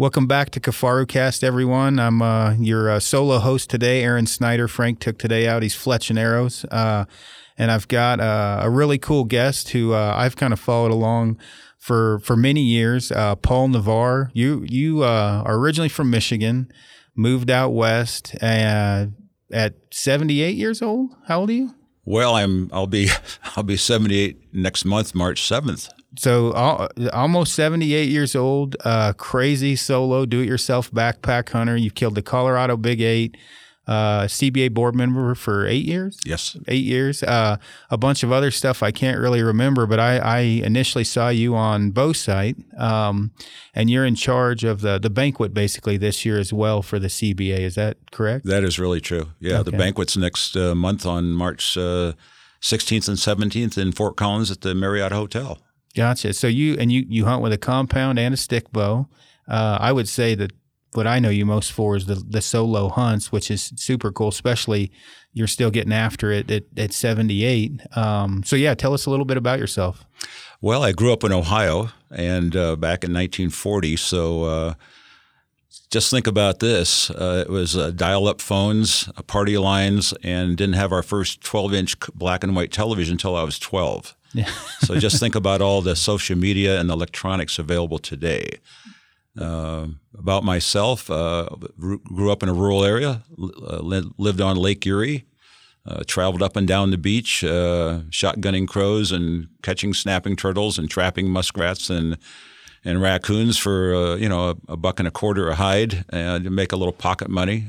Welcome back to Kifaru Cast, everyone. I'm uh, your uh, solo host today, Aaron Snyder. Frank took today out. He's fletching arrows. Uh, and I've got uh, a really cool guest who uh, I've kind of followed along for for many years. Uh, Paul Navarre. You you are originally from Michigan, moved out west at 78 years old. How old are you? Well, I'm I'll be I'll be 78 next month, March 7th so uh, almost 78 years old, uh, crazy solo do-it-yourself backpack hunter. You've killed the Colorado Big Eight, uh, CBA board member for eight years. Yes, eight years. Uh, a bunch of other stuff I can't really remember, but I, I initially saw you on Bowsite, um, and you're in charge of the the banquet basically this year as well for the CBA. Is that correct? That is really true. Yeah, okay. the banquet's next uh, month on March 16th uh, and 17th in Fort Collins at the Marriott Hotel. Gotcha. So you and you you hunt with a compound and a stick bow. Uh, I would say that what I know you most for is the the solo hunts, which is super cool. Especially you're still getting after it at, at 78. Um, so yeah, tell us a little bit about yourself. Well, I grew up in Ohio and uh, back in 1940. So uh, just think about this: uh, it was uh, dial-up phones, party lines, and didn't have our first 12-inch black and white television until I was 12. Yeah. so just think about all the social media and electronics available today. Uh, about myself, uh, grew up in a rural area, uh, lived on Lake Erie, uh, traveled up and down the beach, uh, shotgunning crows and catching snapping turtles and trapping muskrats and and raccoons for uh, you know a, a, buck and a quarter a hide and to make a little pocket money.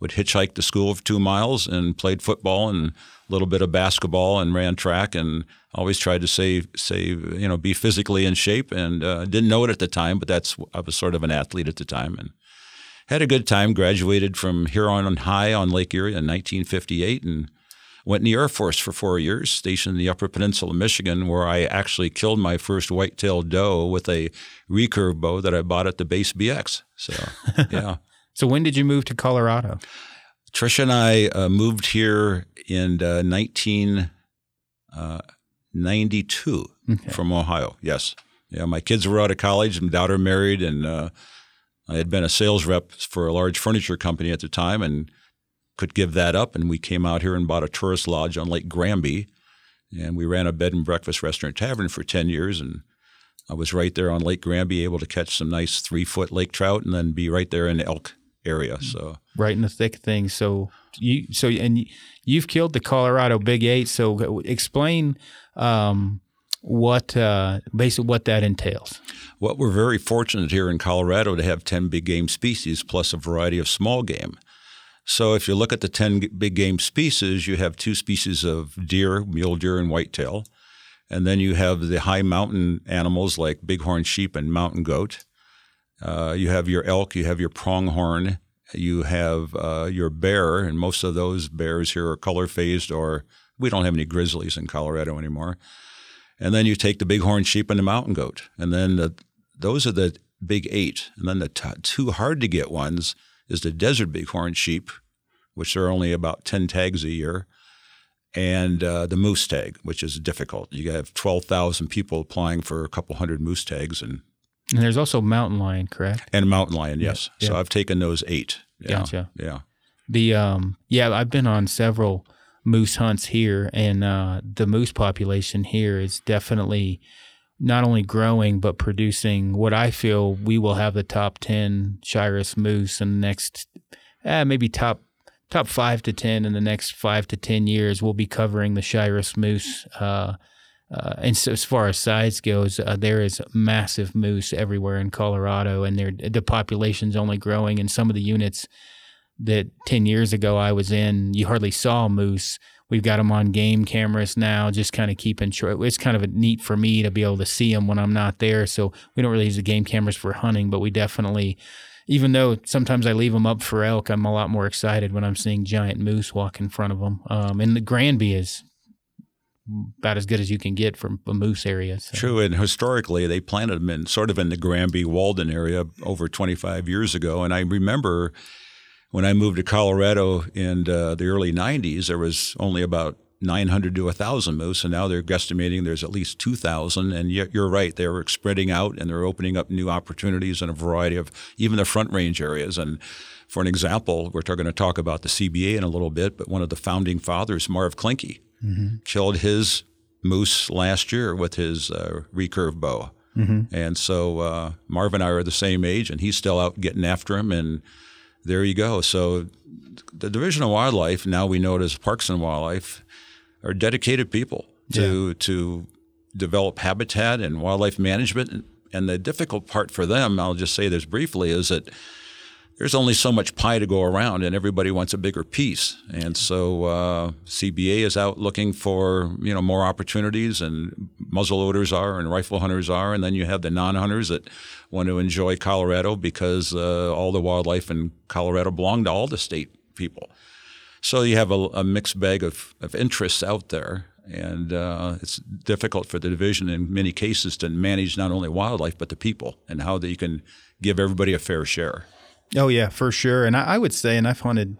would hitchhike to school for two miles and played football and little bit of basketball and ran track and always tried to save save you know be physically in shape and uh, didn't know it at the time but that's I was sort of an athlete at the time and had a good time graduated from Huron High on Lake Erie in 1958 and went in the Air Force for four years stationed in the Upper Peninsula of Michigan where I actually killed my first white-tailed doe with a recurve bow that I bought at the base BX so yeah. So when did you move to Colorado Tricia and I uh, moved here in uh, 1992 uh, okay. from Ohio. Yes. Yeah, my kids were out of college, my daughter married, and uh, I had been a sales rep for a large furniture company at the time and could give that up. And we came out here and bought a tourist lodge on Lake Granby. And we ran a bed and breakfast restaurant tavern for 10 years. And I was right there on Lake Granby, able to catch some nice three foot lake trout and then be right there in elk area. So right in the thick of things. So you so and you've killed the Colorado Big Eight. So explain um, what uh, basically what that entails. Well, we're very fortunate here in Colorado to have ten big game species plus a variety of small game. So if you look at the ten big game species, you have two species of deer, mule deer, and whitetail. And then you have the high mountain animals like bighorn sheep and mountain goat. Uh, you have your elk, you have your pronghorn, you have uh, your bear, and most of those bears here are color phased, or we don't have any grizzlies in Colorado anymore. And then you take the bighorn sheep and the mountain goat, and then the, those are the big eight. And then the t- two hard to get ones is the desert bighorn sheep, which there are only about 10 tags a year, and uh, the moose tag, which is difficult. You have 12,000 people applying for a couple hundred moose tags, and and there's also mountain lion, correct? And mountain lion, yes. Yeah. So I've taken those eight. Yeah. Gotcha. Yeah. The um yeah, I've been on several moose hunts here, and uh, the moose population here is definitely not only growing but producing what I feel we will have the top ten Shiras moose in the next, eh, maybe top top five to ten in the next five to ten years. We'll be covering the Shiras moose. Uh, uh, and so as far as size goes, uh, there is massive moose everywhere in Colorado, and the population's only growing. And some of the units that ten years ago I was in, you hardly saw moose. We've got them on game cameras now, just kind of keeping short. It's kind of neat for me to be able to see them when I'm not there. So we don't really use the game cameras for hunting, but we definitely, even though sometimes I leave them up for elk, I'm a lot more excited when I'm seeing giant moose walk in front of them. Um, and the Granby is about as good as you can get from a moose area. So. True, and historically they planted them in sort of in the Granby Walden area over 25 years ago, and I remember when I moved to Colorado in uh, the early 90s, there was only about 900 to 1,000 moose, and now they're guesstimating there's at least 2,000. And yet you're right, they're spreading out and they're opening up new opportunities in a variety of even the front range areas. And for an example, we're going to talk about the CBA in a little bit, but one of the founding fathers, Marv Klinke, mm-hmm. killed his moose last year with his uh, recurve bow. Mm-hmm. And so uh, Marv and I are the same age, and he's still out getting after him. And there you go. So the Division of Wildlife, now we know it as Parks and Wildlife, are dedicated people to yeah. to develop habitat and wildlife management. And the difficult part for them, I'll just say this briefly, is that there's only so much pie to go around, and everybody wants a bigger piece. And so uh, CBA is out looking for you know more opportunities, and muzzleloaders are, and rifle hunters are, and then you have the non-hunters that want to enjoy Colorado because uh, all the wildlife in Colorado belong to all the state people. So you have a, a mixed bag of, of interests out there, and uh, it's difficult for the division in many cases to manage not only wildlife but the people and how you can give everybody a fair share. Oh yeah, for sure. And I, I, would say, and I've hunted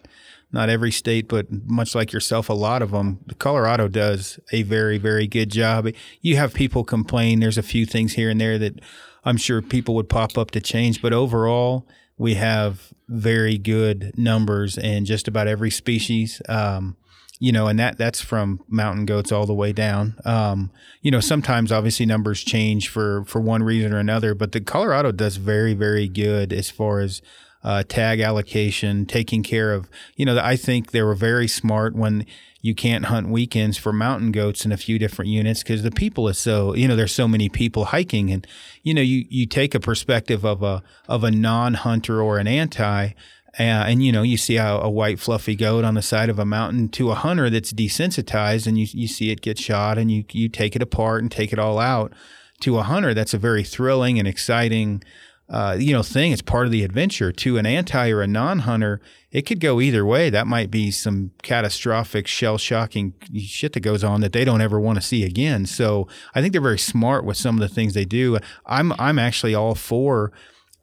not every state, but much like yourself, a lot of them. Colorado does a very, very good job. You have people complain. There's a few things here and there that I'm sure people would pop up to change, but overall, we have very good numbers in just about every species. Um, you know, and that that's from mountain goats all the way down. Um, you know, sometimes obviously numbers change for for one reason or another, but the Colorado does very very good as far as uh, tag allocation, taking care of, you know, I think they were very smart when you can't hunt weekends for mountain goats in a few different units because the people is so, you know, there's so many people hiking and, you know, you, you take a perspective of a, of a non-hunter or an anti, uh, and you know, you see a, a, white fluffy goat on the side of a mountain to a hunter that's desensitized, and you you see it get shot, and you you take it apart and take it all out. To a hunter, that's a very thrilling and exciting uh, you know thing. It's part of the adventure. To an anti or a non-hunter, it could go either way. That might be some catastrophic, shell-shocking shit that goes on that they don't ever want to see again. So I think they're very smart with some of the things they do. I'm I'm actually all for.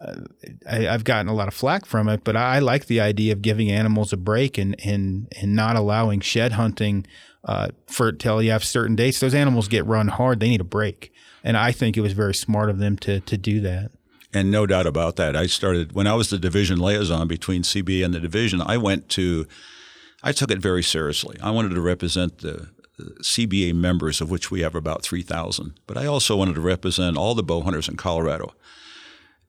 Uh, I, have gotten a lot of flack from it, but I like the idea of giving animals a break and and and not allowing shed hunting uh, for till you have certain dates. Those animals get run hard; they need a break, and I think it was very smart of them to to do that. And no doubt about that. I started when I was the division liaison between CBA and the division. I went to, I took it very seriously. I wanted to represent the, CBA members, of which we have about 3,000. But I also wanted to represent all the bow hunters in Colorado.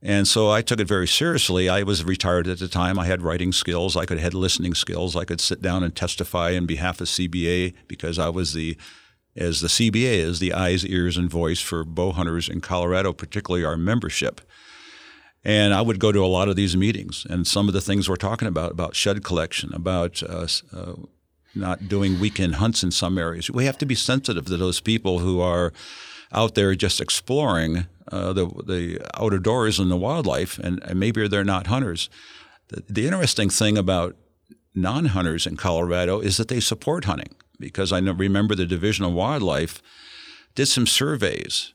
And so I took it very seriously. I was retired at the time. I had writing skills. I could had listening skills. I could sit down and testify in behalf of CBA because I was the, as the CBA is the eyes, ears, and voice for bow hunters in Colorado, particularly our membership. And I would go to a lot of these meetings, and some of the things we're talking about about shed collection, about uh, uh, not doing weekend hunts in some areas. We have to be sensitive to those people who are out there just exploring uh, the the outer doors and the wildlife, and, and maybe they're not hunters. The, the interesting thing about non-hunters in Colorado is that they support hunting because I remember the Division of Wildlife did some surveys,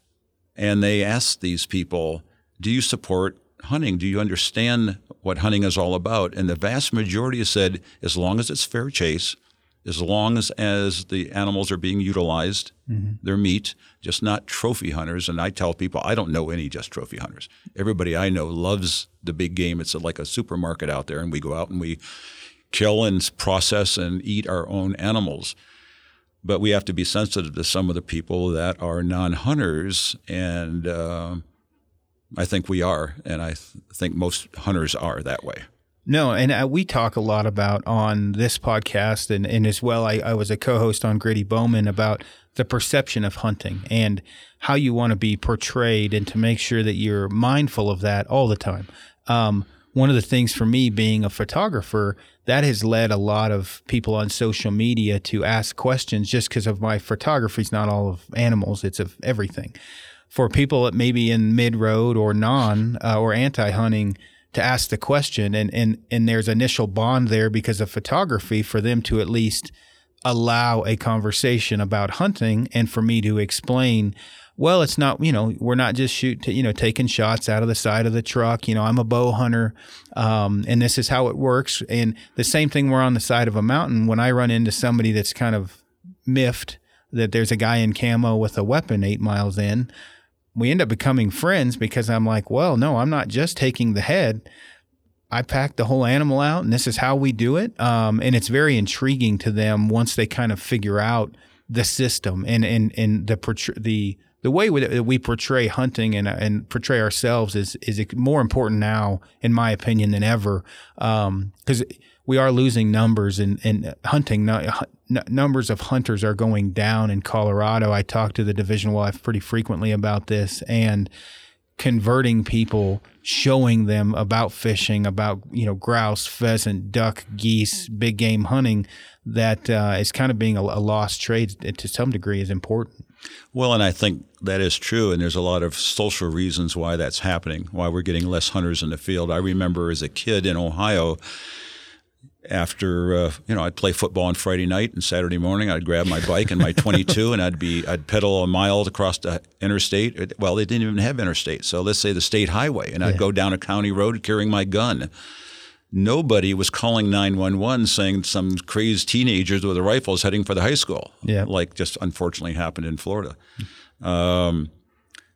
and they asked these people, "Do you support hunting, do you understand what hunting is all about? And the vast majority said, as long as it's fair chase, as long as, as the animals are being utilized, mm-hmm. their meat, just not trophy hunters. And I tell people, I don't know any just trophy hunters. Everybody I know loves the big game. It's like a supermarket out there, and we go out and we kill and process and eat our own animals. But we have to be sensitive to some of the people that are non hunters and uh, I think we are, and I th- think most hunters are that way. No, and uh, we talk a lot about on this podcast, and, and as well, I, I was a co host on Gritty Bowmen about the perception of hunting and how you want to be portrayed, and to make sure that you're mindful of that all the time. Um, one of the things for me being a photographer that has led a lot of people on social media to ask questions just because of my photography is not all of animals it's of everything for people that maybe in mid road or non uh, or anti hunting to ask the question. And, and and there's initial bond there because of photography for them to at least allow a conversation about hunting and for me to explain well it's not you know we're not just shoot you know taking shots out of the side of the truck. You know i'm a bow hunter um, and this is how it works. And the same thing we're on the side of a mountain. When i run into somebody that's kind of miffed that there's a guy in camo with a weapon eight miles in. We end up becoming friends because I'm like, well, no, I'm not just taking the head. I pack the whole animal out, and this is how we do it. Um, and it's very intriguing to them once they kind of figure out the system and and and the the the way that we portray hunting and and portray ourselves is is more important now, in my opinion, than ever. Because um, we are losing numbers in, in hunting. numbers of hunters are going down in Colorado. I talk to the division wife pretty frequently about this, and converting people, showing them about fishing, about you know grouse, pheasant, duck, geese, big game hunting, that uh, is kind of being a, a lost trade to some degree is important. Well, and I think that is true, and there's a lot of social reasons why that's happening, why we're getting less hunters in the field. I remember as a kid in Ohio after uh, you know I'd play football on Friday night and Saturday morning I'd grab my bike and my 22 and I'd be I'd pedal a mile across the interstate. Well, they didn't even have interstate, so let's say the state highway, and I'd go down a county road carrying my gun. Nobody was calling 911 saying some crazed teenagers with a rifle is heading for the high school. Yeah. Like just unfortunately happened in Florida. Um,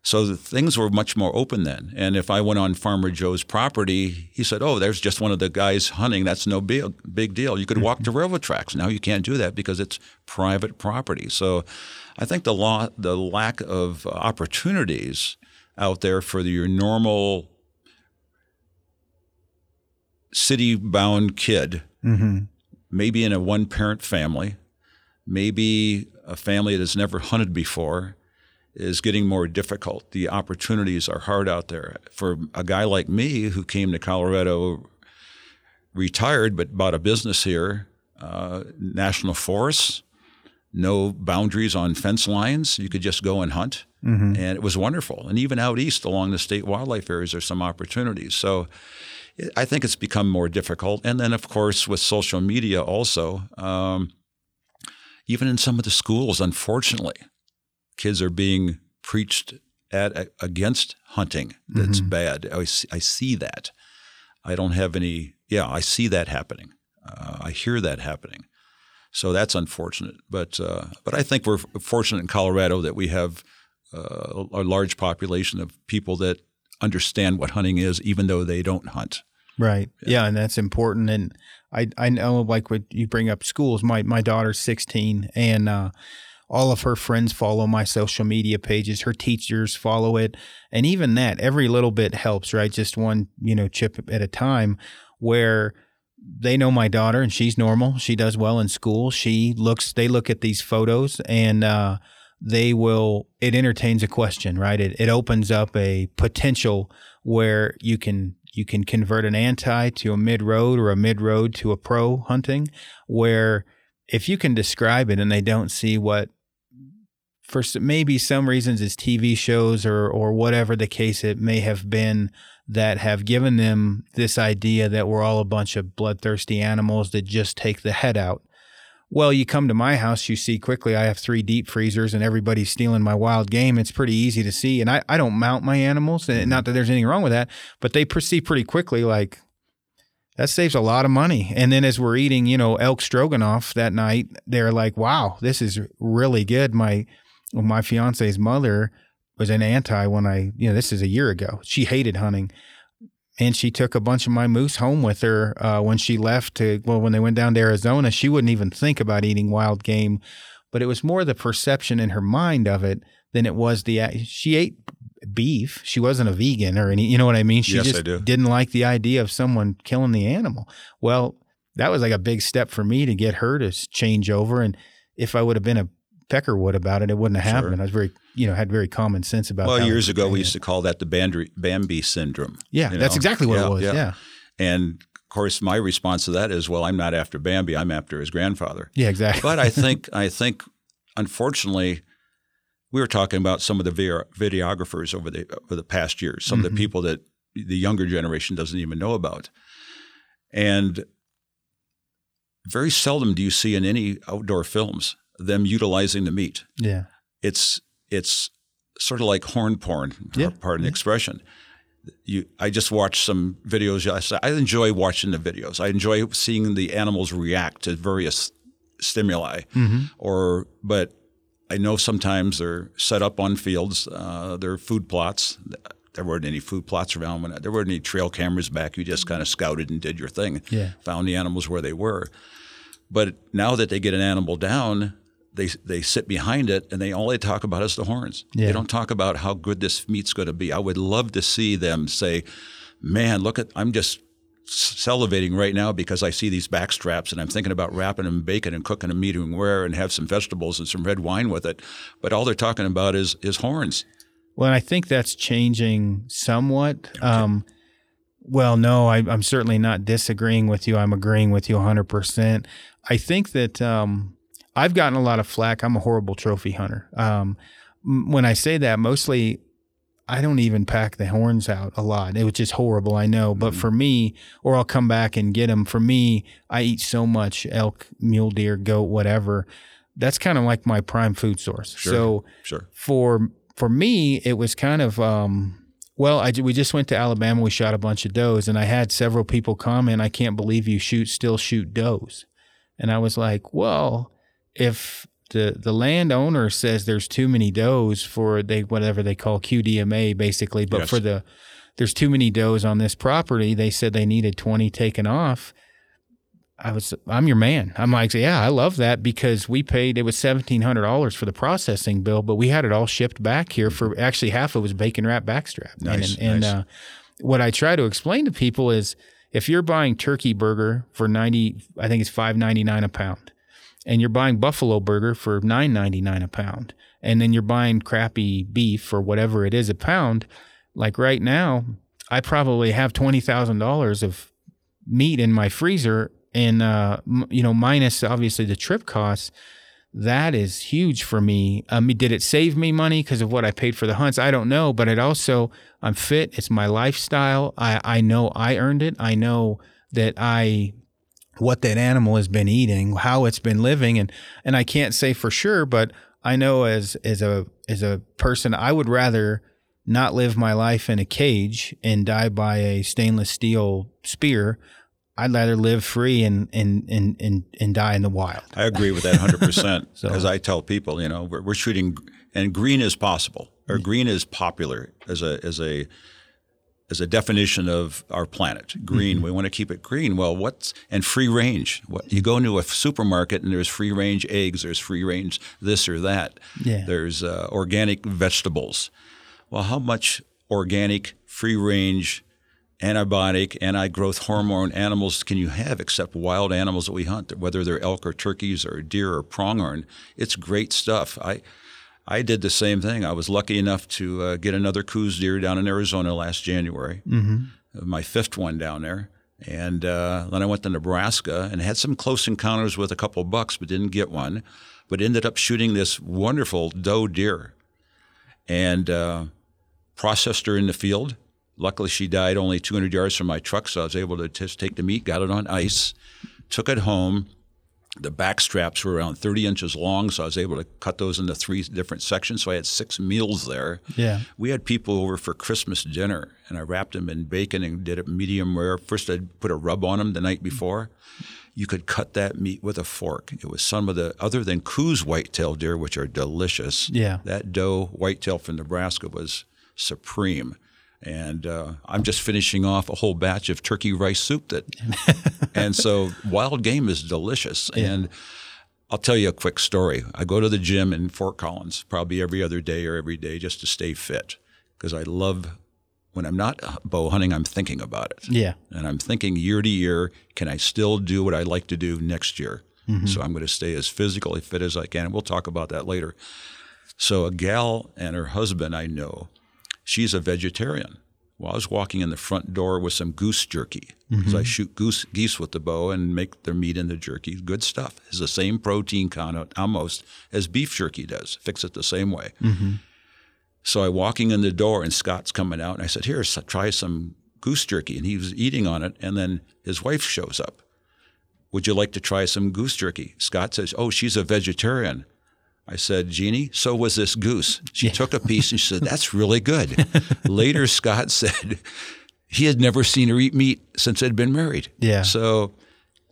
so things were much more open then. And if I went on Farmer Joe's property, he said, "Oh, there's just one of the guys hunting. That's no big big deal. You could walk to railroad tracks. Now you can't do that because it's private property." So, I think the law, the lack of opportunities out there for your normal city-bound kid, mm-hmm. maybe in a one-parent family, maybe a family that has never hunted before is getting more difficult. The opportunities are hard out there. For a guy like me who came to Colorado retired but bought a business here, uh, national forests, no boundaries on fence lines. You could just go and hunt. Mm-hmm. And it was wonderful. And even out east along the state wildlife areas, there's some opportunities. So I think it's become more difficult. And then, of course, with social media also, um, even in some of the schools, unfortunately, kids are being preached at against hunting. That's mm-hmm. bad. I, I see that. I don't have any. Yeah, I see that happening. Uh, I hear that happening. So that's unfortunate. But uh, but I think we're fortunate in Colorado that we have uh, a large population of people that understand what hunting is, even though they don't hunt. Right. Yeah, yeah and that's important. And I I know like what you bring up schools. My my daughter's 16, and uh, all of her friends follow my social media pages. Her teachers follow it. And even that, every little bit helps, right? Just one, you know, chip at a time where they know my daughter and she's normal. She does well in school. She looks, they look at these photos and, uh, they will, it entertains a question, right? It, it opens up a potential where you can, you can convert an anti to a mid road or a mid road to a pro hunting where if you can describe it and they don't see what for maybe some reasons it's TV shows or or whatever the case it may have been that have given them this idea that we're all a bunch of bloodthirsty animals that just take the head out. Well, you come to my house, you see quickly I have three deep freezers and everybody's stealing my wild game. It's pretty easy to see. And I, I don't mount my animals, and not that there's anything wrong with that, but they perceive pretty quickly like that saves a lot of money. And then as we're eating, you know, elk stroganoff that night, they're like, wow, this is really good. My well, my fiance's mother was an anti when I, you know, this is a year ago. She hated hunting. And she took a bunch of my moose home with her uh, when she left to, well, when they went down to Arizona. She wouldn't even think about eating wild game, but it was more the perception in her mind of it than it was the, she ate beef. She wasn't a vegan or any, you know what I mean? She yes, just didn't like the idea of someone killing the animal. Well, that was like a big step for me to get her to change over. And if I would have been a Pecker would about it, it wouldn't have happened. Sure. I was very, you know, had very common sense about. Well, years ago, we used to call that the Bambi syndrome. Yeah, that's know? exactly what yeah, it was. Yeah. yeah. and of course, my response to that is, well, I'm not after Bambi. I'm after his grandfather. Yeah, exactly. but I think, I think, unfortunately, we were talking about some of the videographers over the over the past years, some mm-hmm. of the mm-hmm. people that the younger generation doesn't even know about, and very seldom do you see in any outdoor films them utilizing the meat. Yeah. It's it's sort of like horn porn, yeah. pardon the expression. You, I just watched some videos. I enjoy watching the videos. I enjoy seeing the animals react to various stimuli, or but I know sometimes they're set up on fields. Uh, they're food plots. There weren't any food plots around when there weren't any trail cameras back. You just kind of scouted and did your thing. Yeah. Found the animals where they were. But now that they get an animal down, they they sit behind it and they all they talk about is the horns. Yeah. They don't talk about how good this meat's going to be. I would love to see them say, "Man, look at I'm just salivating right now because I see these back straps and I'm thinking about wrapping them in bacon and cooking them and rare and have some vegetables and some red wine with it." But all they're talking about is is horns. Well, I think that's changing somewhat. Um, well, no, I, I'm certainly not disagreeing with you. I'm agreeing with you 100%. I think that um, I've gotten a lot of flack. I'm a horrible trophy hunter. Um, m- when I say that, mostly I don't even pack the horns out a lot. It was just horrible, I know. But for me, or I'll come back and get them. For me, I eat so much elk, mule deer, goat, whatever. That's kind of like my prime food source. So Sure. for for me, it was kind of um, well. I we just went to Alabama. We shot a bunch of does, and I had several people comment, "I can't believe you shoot still shoot does," and I was like, "Well, if the the landowner says there's too many does for they whatever they call QDMA basically, but Yes. for the there's too many does on this property, they said they needed 20 taken off." I was, I'm your man. I'm like, yeah, I love that because we paid, it was $1,700 for the processing bill, but we had it all shipped back here for actually half of it was bacon wrap backstrap. Nice, and and nice. uh, what I try to explain to people is if you're buying turkey burger for 90, I think it's 5.99 a pound, and you're buying buffalo burger for 9.99 a pound, and then you're buying crappy beef or whatever it is a pound, like right now, I probably have $20,000 of meat in my freezer and uh you know minus obviously the trip costs that is huge for me. Mean did it save me money because of what i paid for the hunts? I don't know but it also i'm fit it's my lifestyle i i know i earned it i know that i what that animal has been eating how it's been living and and i can't say for sure but i know as as a as a person i would rather not live my life in a cage and die by a stainless steel spear I'd rather live free and and and and, and die in the wild. I agree with that 100%. So- As I tell people, you know, we're, we're shooting, and green is possible, or mm-hmm. green is popular as a as a as a definition of our planet. Green, we want to keep it green. Well, what's and free range? What you go into a supermarket and there's free range eggs, there's free range this or that. Yeah. There's uh, organic vegetables. Well, how much organic, free range, antibiotic, anti growth hormone animals can you have except wild animals that we hunt, whether they're elk or turkeys or deer or pronghorn? It's great stuff. I I did the same thing. I was lucky enough to uh, get another Coues deer down in Arizona last January, mm-hmm. my fifth one down there. And uh, then I went to Nebraska and had some close encounters with a couple bucks, but didn't get one. But ended up shooting this wonderful doe deer and uh, processed her in the field. Luckily, she died only 200 yards from my truck, so I was able to just take the meat, got it on ice, took it home. The back straps were around 30 inches long, so I was able to cut those into three different sections. So I had six meals there. Yeah. We had people over for Christmas dinner, and I wrapped them in bacon and did it medium rare. First, I put a rub on them the night before. You could cut that meat with a fork. It was some of the, other than Coues whitetail deer, which are delicious. Yeah. That doe whitetail from Nebraska was supreme. And uh, I'm just finishing off a whole batch of turkey rice soup that, and so wild game is delicious. And I'll tell you a quick story. I go to the gym in Fort Collins probably every other day or every day just to stay fit because I love when I'm not bow hunting, I'm thinking about it. Yeah. And I'm thinking year to year, can I still do what I like to do next year? So I'm going to stay as physically fit as I can. And we'll talk about that later. So a gal and her husband I know, she's a vegetarian. Well, I was walking in the front door with some goose jerky because I mm-hmm. shoot goose geese with the bow and make their meat into jerky. Good stuff. It's the same protein content almost as beef jerky does. Fix it the same way. Mm-hmm. So I'm walking in the door and Scott's coming out and I said, "Here, s- try some goose jerky." And he was eating on it, and then his wife shows up. Would you like to try some goose jerky? Scott says, "Oh, she's a vegetarian." I said, Jeannie, so was this goose. She took a piece and she said, That's really good. Later, Scott said he had never seen her eat meat since they'd been married. Yeah. So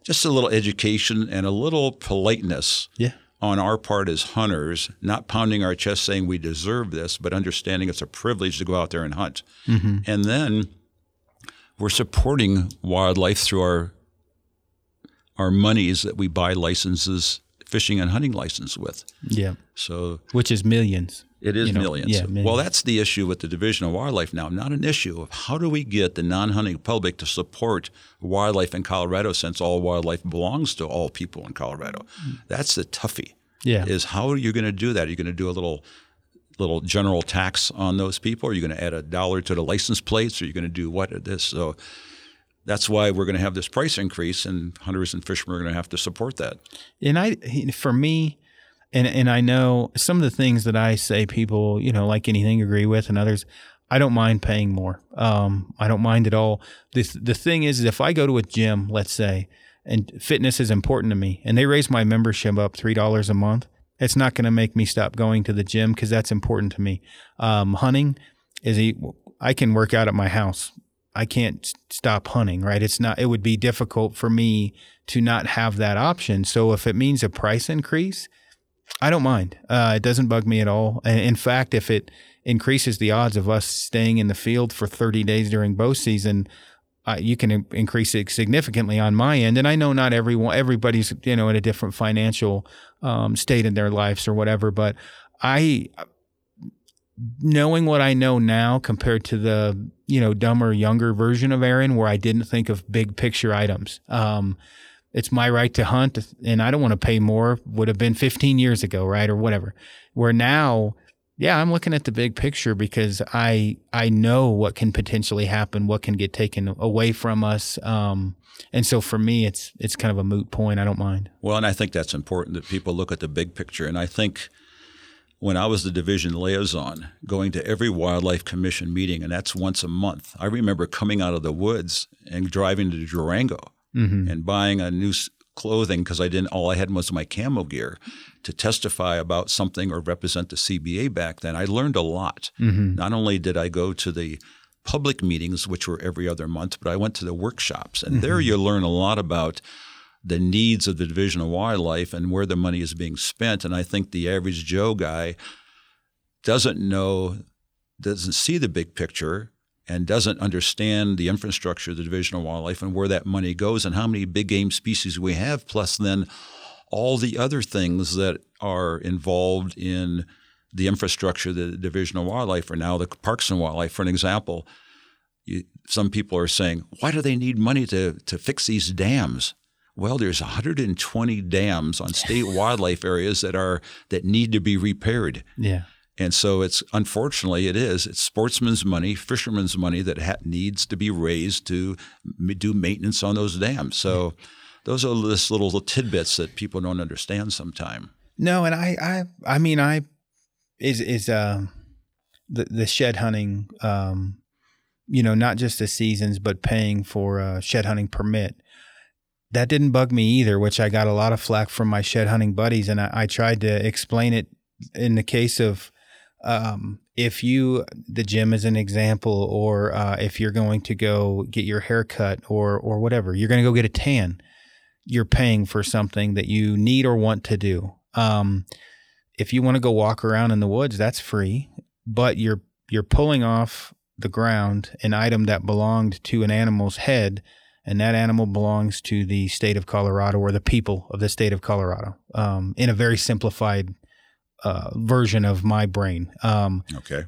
just a little education and a little politeness Yeah. on our part as hunters, not pounding our chest saying we deserve this, but understanding it's a privilege to go out there and hunt. Mm-hmm. And then we're supporting wildlife through our our monies that we buy licenses, fishing and hunting license with. Yeah. So Which is millions. it is You know, millions. yeah, millions. Well, that's the issue with the Division of Wildlife now. Not an issue of how do we get the non-hunting public to support wildlife in Colorado, since all wildlife belongs to all people in Colorado. Hmm. That's the toughie. Yeah. Is how are you going to do that? Are you going to do a little little general tax on those people? Are you going to add a dollar to the license plates? Are you going to do what at this? So that's why we're going to have this price increase, and hunters and fishermen are going to have to support that. and I for me and and I know some of the things that I say people you know like anything agree with and others I don't mind paying more. Um I don't mind at all. The the thing is is if I go to a gym let's say and fitness is important to me and they raise my membership up $3 a month it's not going to make me stop going to the gym cuz that's important to me. Um hunting is a, I can work out at my house I can't stop hunting, right? It's not, it would be difficult for me to not have that option. So if it means a price increase, I don't mind. Uh, it doesn't bug me at all. And in fact, if it increases the odds of us staying in the field for 30 days during bow season, uh, you can increase it significantly on my end. And I know not everyone, everybody's, you know, in a different financial um, state in their lives or whatever, but I, knowing what I know now compared to the you know dumber younger version of Aaron, where I didn't think of big picture items. Um, it's my right to hunt, and I don't want to pay more. Would have been 15 years ago, right, or whatever. Where now, yeah, I'm looking at the big picture because I I know what can potentially happen, what can get taken away from us. Um, and so for me, it's it's kind of a moot point. I don't mind. Well, and I think that's important that people look at the big picture. And I think when I was the division liaison, going to every wildlife commission meeting, and that's once a month, I remember coming out of the woods and driving to Durango mm-hmm. and buying a new clothing because I didn't. All I had was my camo gear to testify about something or represent the CBA back then. I learned a lot. Mm-hmm. Not only did I go to the public meetings, which were every other month, but I went to the workshops, and there mm-hmm. you learn a lot about the needs of the Division of Wildlife and where the money is being spent. And I think the average Joe guy doesn't know, doesn't see the big picture, and doesn't understand the infrastructure of the Division of Wildlife and where that money goes and how many big game species we have, plus then all the other things that are involved in the infrastructure of the Division of Wildlife or now the Parks and Wildlife, for an example. You, some people are saying, why do they need money to, to fix these dams? Well, there's 120 dams on state wildlife areas that are that need to be repaired. Yeah. And so it's unfortunately it is it's sportsmen's money, fishermen's money that ha- needs to be raised to m- do maintenance on those dams. So those are just little tidbits that people don't understand sometimes. No, and I, I, I mean, I is is um the the shed hunting, um, you know, not just the seasons, but paying for a shed hunting permit. That didn't bug me either, which I got a lot of flack from my shed hunting buddies, and I, I tried to explain it in the case of um, if you the gym is an example, or uh, if you're going to go get your hair cut or or whatever, you're going to go get a tan. You're paying for something that you need or want to do. Um, if you want to go walk around in the woods, that's free, but you're you're pulling off the ground an item that belonged to an animal's head, and that animal belongs to the state of Colorado or the people of the state of Colorado. Um, in a very simplified uh, version of my brain. Um, Okay.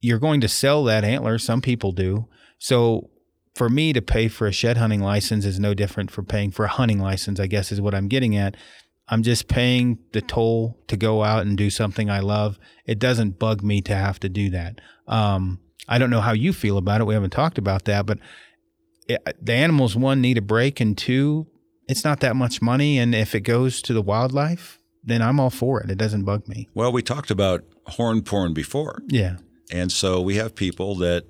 you're going to sell that antler. Some people do. So for me to pay for a shed hunting license is no different for paying for a hunting license, I guess is what I'm getting at. I'm just paying the toll to go out and do something I love. It doesn't bug me to have to do that. Um, I don't know how you feel about it. We haven't talked about that, but it, the animals, one, need a break, and two, it's not that much money. And if it goes to the wildlife, then I'm all for it. It doesn't bug me. Well, we talked about horn porn before. Yeah. And so we have people that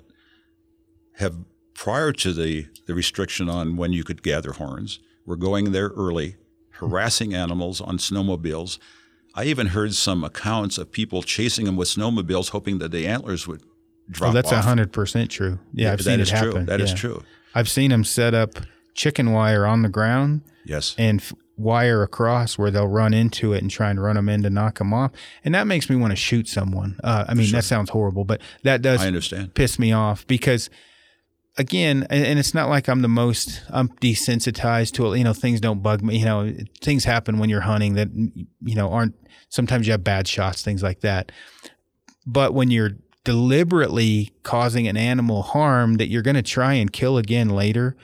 have, prior to the, the restriction on when you could gather horns, were going there early, harassing animals on snowmobiles. I even heard some accounts of people chasing them with snowmobiles, hoping that the antlers would drop Oh, that's off. hundred percent true. Yeah, I've That seen is it happen. true. That is Yeah. true. I've seen them set up chicken wire on the ground Yes. and f- wire across where they'll run into it and try and run them in to knock them off. And that makes me want to shoot someone. Uh, I mean, that sounds horrible, but that does I understand. piss me off because again and, and it's not like i'm the most i'm desensitized to it you know things don't bug me you know things happen when you're hunting that you know aren't sometimes you have bad shots things like that but when you're deliberately causing an animal harm that you're going to try and kill again later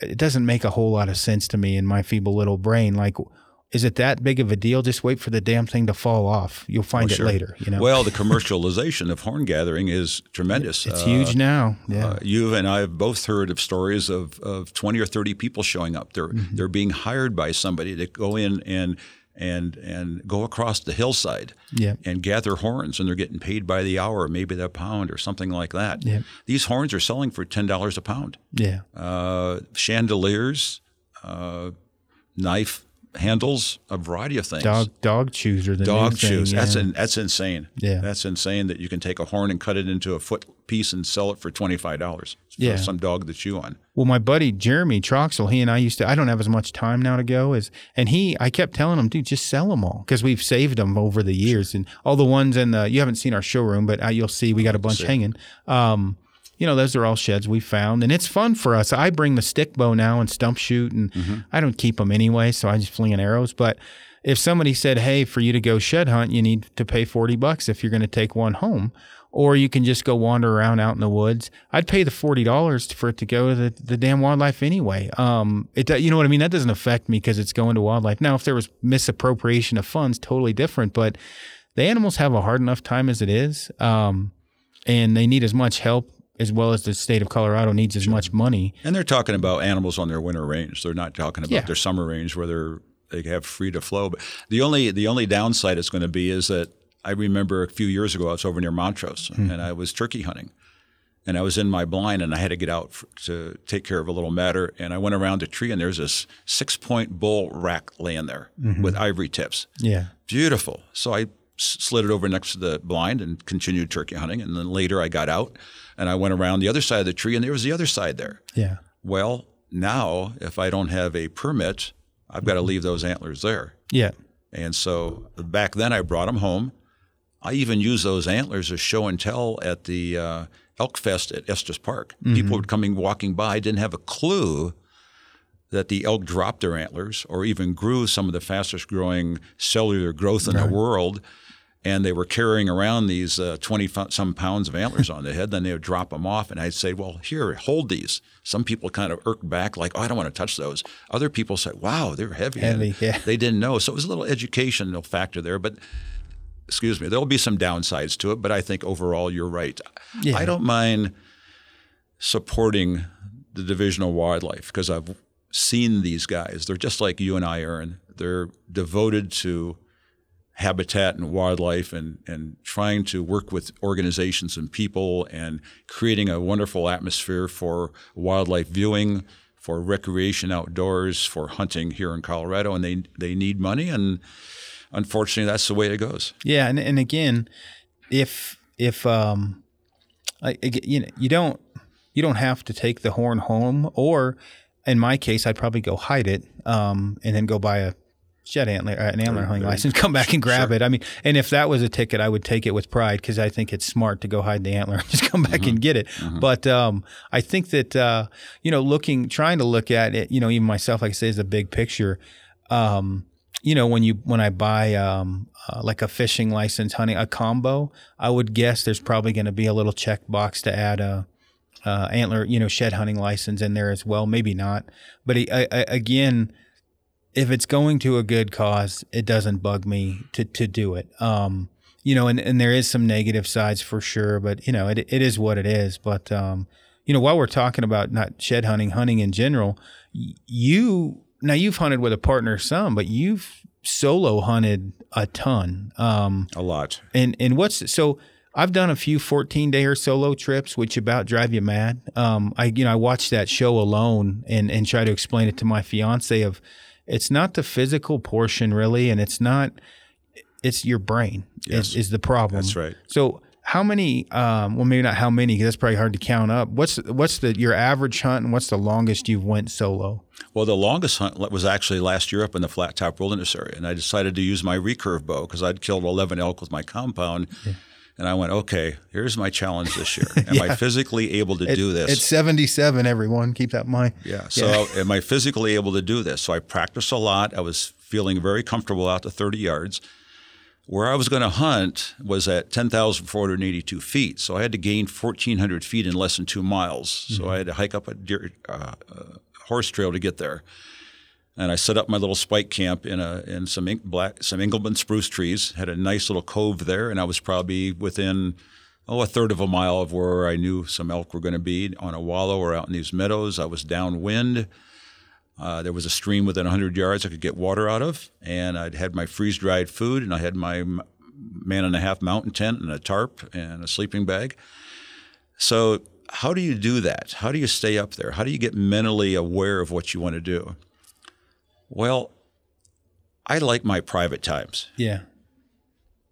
it doesn't make a whole lot of sense to me in my feeble little brain like is it that big of a deal just wait for the damn thing to fall off you'll find Oh, it later you know Well, the commercialization of horn gathering is tremendous. it's Uh, huge now yeah Uh, you and I have both heard of stories of, of 20 or 30 people showing up. They're, Mm-hmm. they're being hired by somebody to go in and, and, and go across the hillside yeah and gather horns, and they're getting paid by the hour, maybe the pound or something like that. Yeah. These horns are selling for $10 a pound. yeah Uh, chandeliers, uh, knife handles, a variety of things. dog dog chews are the Dog new thing, shoes. That's in, that's insane. Yeah. that's insane that you can take a horn and cut it into a foot piece and sell it for twenty five dollars for Yeah. some dog to chew on. Well, my buddy Jeremy Troxel, he and I used to. I don't have as much time now to go as, and he. I kept telling him, dude, just sell them all because we've saved them over the years, and all the ones in the. You haven't seen our showroom, but uh, you'll see we got a bunch hanging. Um, you know, those are all sheds we found, and it's fun for us. I bring the stick bow now and stump shoot, and I don't keep them anyway, so I just flinging arrows. But if somebody said, "Hey, for you to go shed hunt, you need to pay forty bucks if you're going to take one home," or you can just go wander around out in the woods, I'd pay the forty dollars for it to go to the, the damn wildlife anyway. Um, it you know what I mean? That doesn't affect me because it's going to wildlife. Now, if there was misappropriation of funds, totally different. But the animals have a hard enough time as it is, um, and they need as much help as well as the state of Colorado needs as much money. And they're talking about animals on their winter range. They're not talking about Yeah. their summer range where they're they have free to flow. But the only the only downside is going to be is that I remember a few years ago I was over near Montrose hmm. and I was turkey hunting. And I was in my blind and I had to get out for, to take care of a little matter. And I went around a tree and there's this six point bull rack laying there mm-hmm. with ivory tips. Yeah, Beautiful. So I slid it over next to the blind and continued turkey hunting. And then later I got out and I went around the other side of the tree and there was the other side there. yeah, Well, now if I don't have a permit, I've got to leave those antlers there. yeah, And so back then I brought them home. I even used those antlers as show and tell at the uh, Elk Fest at Estes Park. People would coming walking by, didn't have a clue that the elk dropped their antlers or even grew some of the fastest growing cellular growth in the world. And they were carrying around these uh, 20 some pounds of antlers on their head. Then they would drop them off. And I'd say, well, here, hold these. Some people kind of irked back, like, oh, I don't want to touch those. Other people said, wow, they're heavy. Heavy, yeah. They didn't know. So it was a little educational factor there. But excuse me, there'll be some downsides to it. But I think overall, you're right. Yeah. I don't mind supporting the Division of Wildlife because I've seen these guys. They're just like you and I, Aaron. They're devoted to habitat and wildlife and, and trying to work with organizations and people and creating a wonderful atmosphere for wildlife viewing, for recreation outdoors, for hunting here in Colorado. And they, they need money. And unfortunately, that's the way it goes. Yeah, and and again, if if um, I, you know, you don't you don't have to take the horn home, or in my case, I'd probably go hide it, um, and then go buy a shed antler, uh, an antler hunting license, come back and grab it. I mean, and if that was a ticket, I would take it with pride because I think it's smart to go hide the antler and just come back and get it. But um, I think that uh, you know, looking, trying to look at it, you know, even myself, like I say, is a big picture. Um, you know, when you when I buy um, uh, like a fishing license, hunting a combo, I would guess there's probably going to be a little check box to add a uh, antler, you know, shed hunting license in there as well. Maybe not, but I, I, again, if it's going to a good cause, it doesn't bug me to to do it. Um, you know, and, and there is some negative sides for sure, but you know, it it is what it is. But um, you know, while we're talking about not shed hunting, hunting in general, you now you've hunted with a partner some, but you've solo hunted a ton. Um, A lot. and and what's so I've done a few 14 day or solo trips, which about drive you mad. Um, I you know I watched that show alone and and try to explain it to my fiance of it's not the physical portion really, and it's not it's your brain Yes. is, is the problem. That's right. So How many? Um, well, maybe not how many, because that's probably hard to count up. What's what's the your average hunt, and what's the longest you've went solo? Well, the longest hunt was actually last year up in the Flat Top Wilderness area, and I decided to use my recurve bow because I'd killed 11 elk with my compound. Yeah. And I went, okay, here's my challenge this year. Am yeah. I physically able to do this? It's 77, everyone. Keep that in mind. Yeah. So, yeah. am I physically able to do this? So, I practiced a lot. I was feeling very comfortable out to 30 yards. Where I was going to hunt was at 10,482 feet. So, I had to gain 1,400 feet in less than two miles. Mm-hmm. So, I had to hike up a deer, uh, uh, horse trail to get there and I set up my little spike camp in a in some black some Engelmann spruce trees. Had a nice little cove there, and I was probably within oh a third of a mile of where I knew some elk were going to be on a wallow or out in these meadows. I was downwind. Uh, there was a stream within 100 yards I could get water out of, and I'd had my freeze dried food, and I had my man and a half mountain tent and a tarp and a sleeping bag. So, how do you do that? How do you stay up there? How do you get mentally aware of what you want to do? Well, I like my private times. Yeah.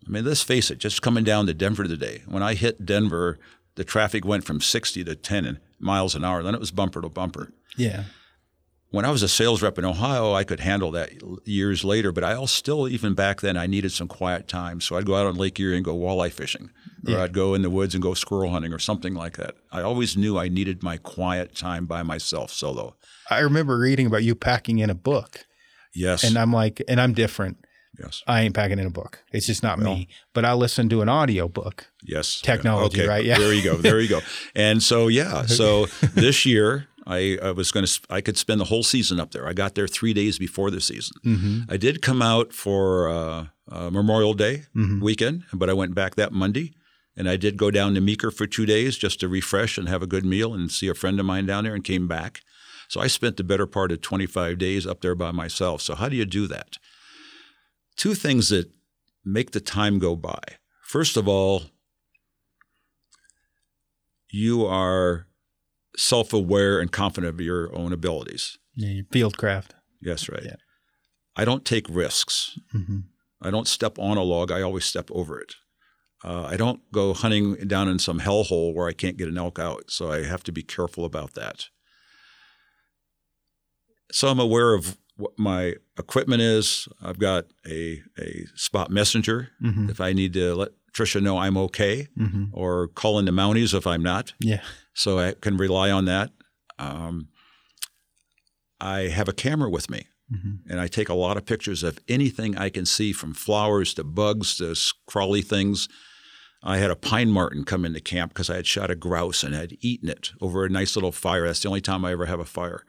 I mean, let's face it, just coming down to Denver today, when I hit Denver, the traffic went from 60 to 10 miles an hour. Then it was bumper to bumper. Yeah. When I was a sales rep in Ohio, I could handle that years later, but I still, even back then, I needed some quiet time. So I'd go out on Lake Erie and go walleye fishing, or yeah. I'd go in the woods and go squirrel hunting or something like that. I always knew I needed my quiet time by myself solo. I remember reading about you packing in a book. Yes. And I'm like, and I'm different. Yes. I ain't packing in a book. It's just not well, me. But I listen to an audio book. Yes. Technology, okay. right? Yeah. There you go. There you go. And so yeah. So this year I, I was going to I could spend the whole season up there. I got there three days before the season. Mm-hmm. I did come out for uh, uh, Memorial Day mm-hmm. weekend, but I went back that Monday. And I did go down to Meeker for two days just to refresh and have a good meal and see a friend of mine down there and came back. So I spent the better part of 25 days up there by myself. So, how do you do that? Two things that make the time go by. First of all, you are self aware and confident of your own abilities. Yeah, your field craft. Yes, right. Yeah. I don't take risks. Mm-hmm. I don't step on a log, I always step over it. Uh, I don't go hunting down in some hellhole where I can't get an elk out. So I have to be careful about that. So I'm aware of what my equipment is. I've got a, a spot messenger mm-hmm. if I need to let Trisha know I'm okay, mm-hmm. or call in the Mounties if I'm not. Yeah. So I can rely on that. Um, I have a camera with me, mm-hmm. and I take a lot of pictures of anything I can see, from flowers to bugs to crawly things. I had a pine marten come into camp because I had shot a grouse and had eaten it over a nice little fire. That's the only time I ever have a fire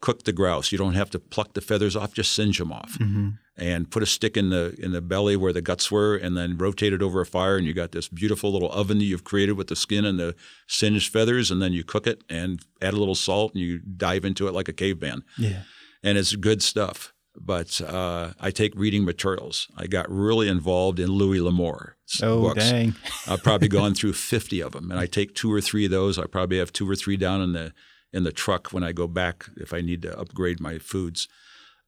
cook the grouse. You don't have to pluck the feathers off; just singe them off, mm-hmm. and put a stick in the in the belly where the guts were, and then rotate it over a fire, and you got this beautiful little oven that you've created with the skin and the singed feathers, and then you cook it and add a little salt, and you dive into it like a caveman. Yeah, and it's good stuff. But uh, I take reading materials. I got really involved in Louis L'Amour oh, books. dang. I've probably gone through 50 of them, and I take two or three of those. I probably have two or three down in the in the truck when I go back if I need to upgrade my foods.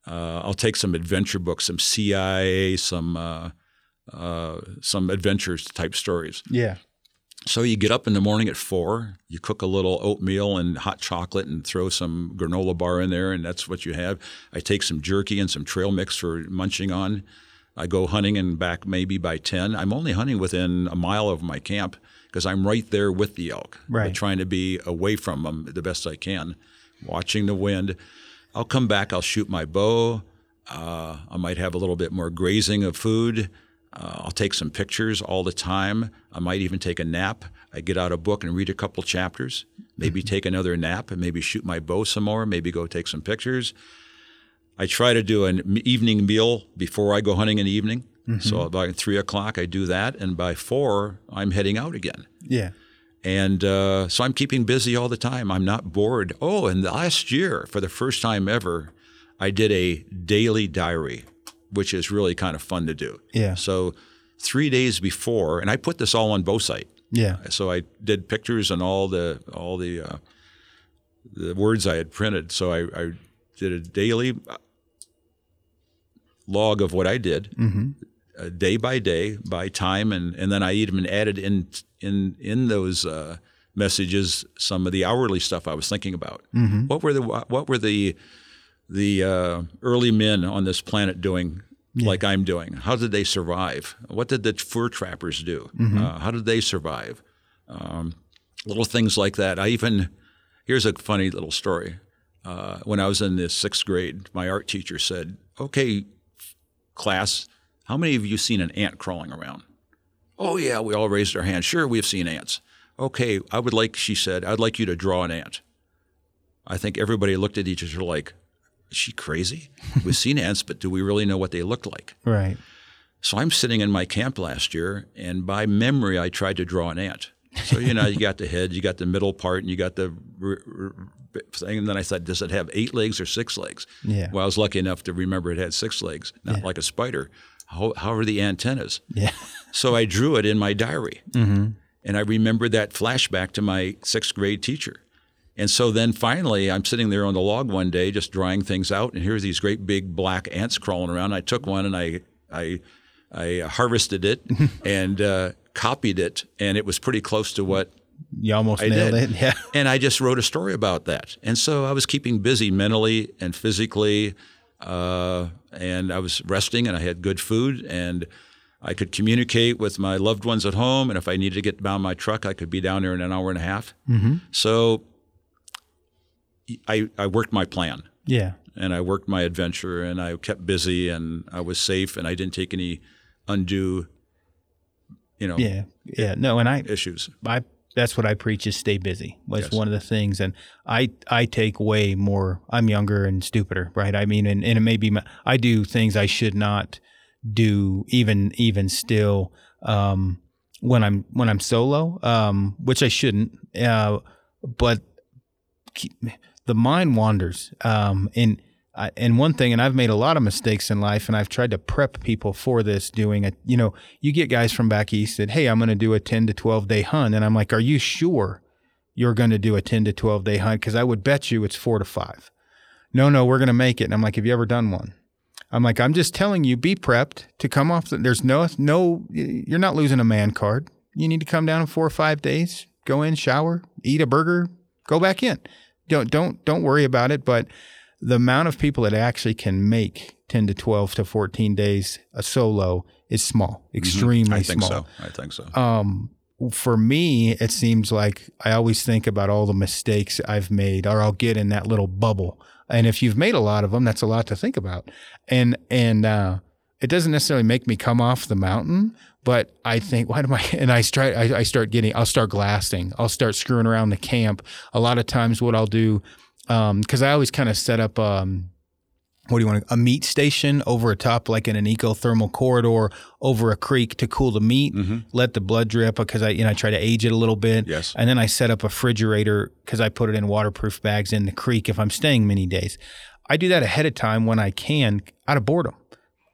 Uh, I'll take some adventure books, some CIA, some uh, uh, some adventures type stories. Yeah. So you get up in the morning at four, you cook a little oatmeal and hot chocolate, and throw some granola bar in there, and that's what you have. I take some jerky and some trail mix for munching on. I go hunting and back maybe by ten. I'm only hunting within a mile of my camp because I'm right there with the elk, right. trying to be away from them the best I can, watching the wind. I'll come back, I'll shoot my bow. Uh, I might have a little bit more grazing of food. Uh, I'll take some pictures all the time. I might even take a nap. I get out a book and read a couple chapters, maybe mm-hmm. take another nap and maybe shoot my bow some more, maybe go take some pictures. I try to do an evening meal before I go hunting in the evening. Mm-hmm. So by three o'clock, I do that, and by four, I'm heading out again. Yeah. And uh, so I'm keeping busy all the time. I'm not bored. Oh, and last year, for the first time ever, I did a daily diary, which is really kind of fun to do. Yeah. So three days before, and I put this all on Bowsite. Yeah. So I did pictures and all the all the uh, the words I had printed. So I, I did a daily log of what I did. Mm-hmm uh, day by day by time, and and then I even added in in in those uh, messages some of the hourly stuff I was thinking about. Mm-hmm. What were the what were the the uh, early men on this planet doing like I'm doing? How did they survive? What did the fur trappers do? Mm-hmm. Uh, how did they survive? Um, little things like that. I even here's a funny little story. Uh, when I was in the sixth grade, my art teacher said, "Okay, class, how many of you seen an ant crawling around?" Oh yeah, we all raised our hands. Sure, we've seen ants. Okay, I would like, she said, I'd like you to draw an ant. I think everybody looked at each other like, is she crazy? We've seen ants, but do we really know what they look like? Right. So I'm sitting in my camp last year, and by memory, I tried to draw an ant. So you know, you got the head, you got the middle part, and you got the r- r- thing. And then I thought, does it have eight legs or six legs? Yeah. Well, I was lucky enough to remember it had six legs, not like a spider. How, how are the antennas? Yeah. So I drew it in my diary. And I remembered that flashback to my sixth grade teacher. And so then finally, I'm sitting there on the log one day just drawing things out, and here's these great big black ants crawling around. I took one and I, I, I harvested it and uh, copied it, and it was pretty close to what You almost I nailed did. it. Yeah. and I just wrote a story about that. And so I was keeping busy mentally and physically, uh, and I was resting, and I had good food, and I could communicate with my loved ones at home. And if I needed to get down my truck, I could be down there in an hour and a half. Mm-hmm. So I, I worked my plan Yeah. and I worked my adventure and I kept busy and I was safe and I didn't take any undue, you know, Yeah. Yeah. No, and I issues. I that's what I preach is stay busy was Yes. one of the things and I I take way more I'm younger and stupider right I mean and, and it may be my, I do things I should not do even even still um, when I'm when I'm solo um, which I shouldn't uh, but keep, the mind wanders um, and I, and one thing, and I've made a lot of mistakes in life, and I've tried to prep people for this. Doing it, you know, you get guys from back east that, hey, I'm going to do a 10 to 12 day hunt, and I'm like, are you sure you're going to do a 10 to 12 day hunt? Because I would bet you it's four to five. No, no, we're going to make it. And I'm like, have you ever done one? I'm like, I'm just telling you, be prepped to come off. The, there's no, no, you're not losing a man card. You need to come down in four or five days, go in, shower, eat a burger, go back in. Don't, don't, don't worry about it. But the amount of people that actually can make 10 to 12 to 14 days a solo is small, extremely Mm-hmm. I think small. so. I think so. Um, for me, it seems like I always think about all the mistakes I've made, or I'll get in that little bubble. And if you've made a lot of them, that's a lot to think about. And and uh, it doesn't necessarily make me come off the mountain, but I think, why do I? And I start, I, I start getting, I'll start glassing, I'll start screwing around the camp. A lot of times, what I'll do, because I always kind of set up. Um, what do you want a meat station over a top like in an ecothermal corridor over a creek to cool the meat let the blood drip because i you know i try to age it a little bit Yes. and then i set up a refrigerator because i put it in waterproof bags in the creek if i'm staying many days i do that ahead of time when i can out of boredom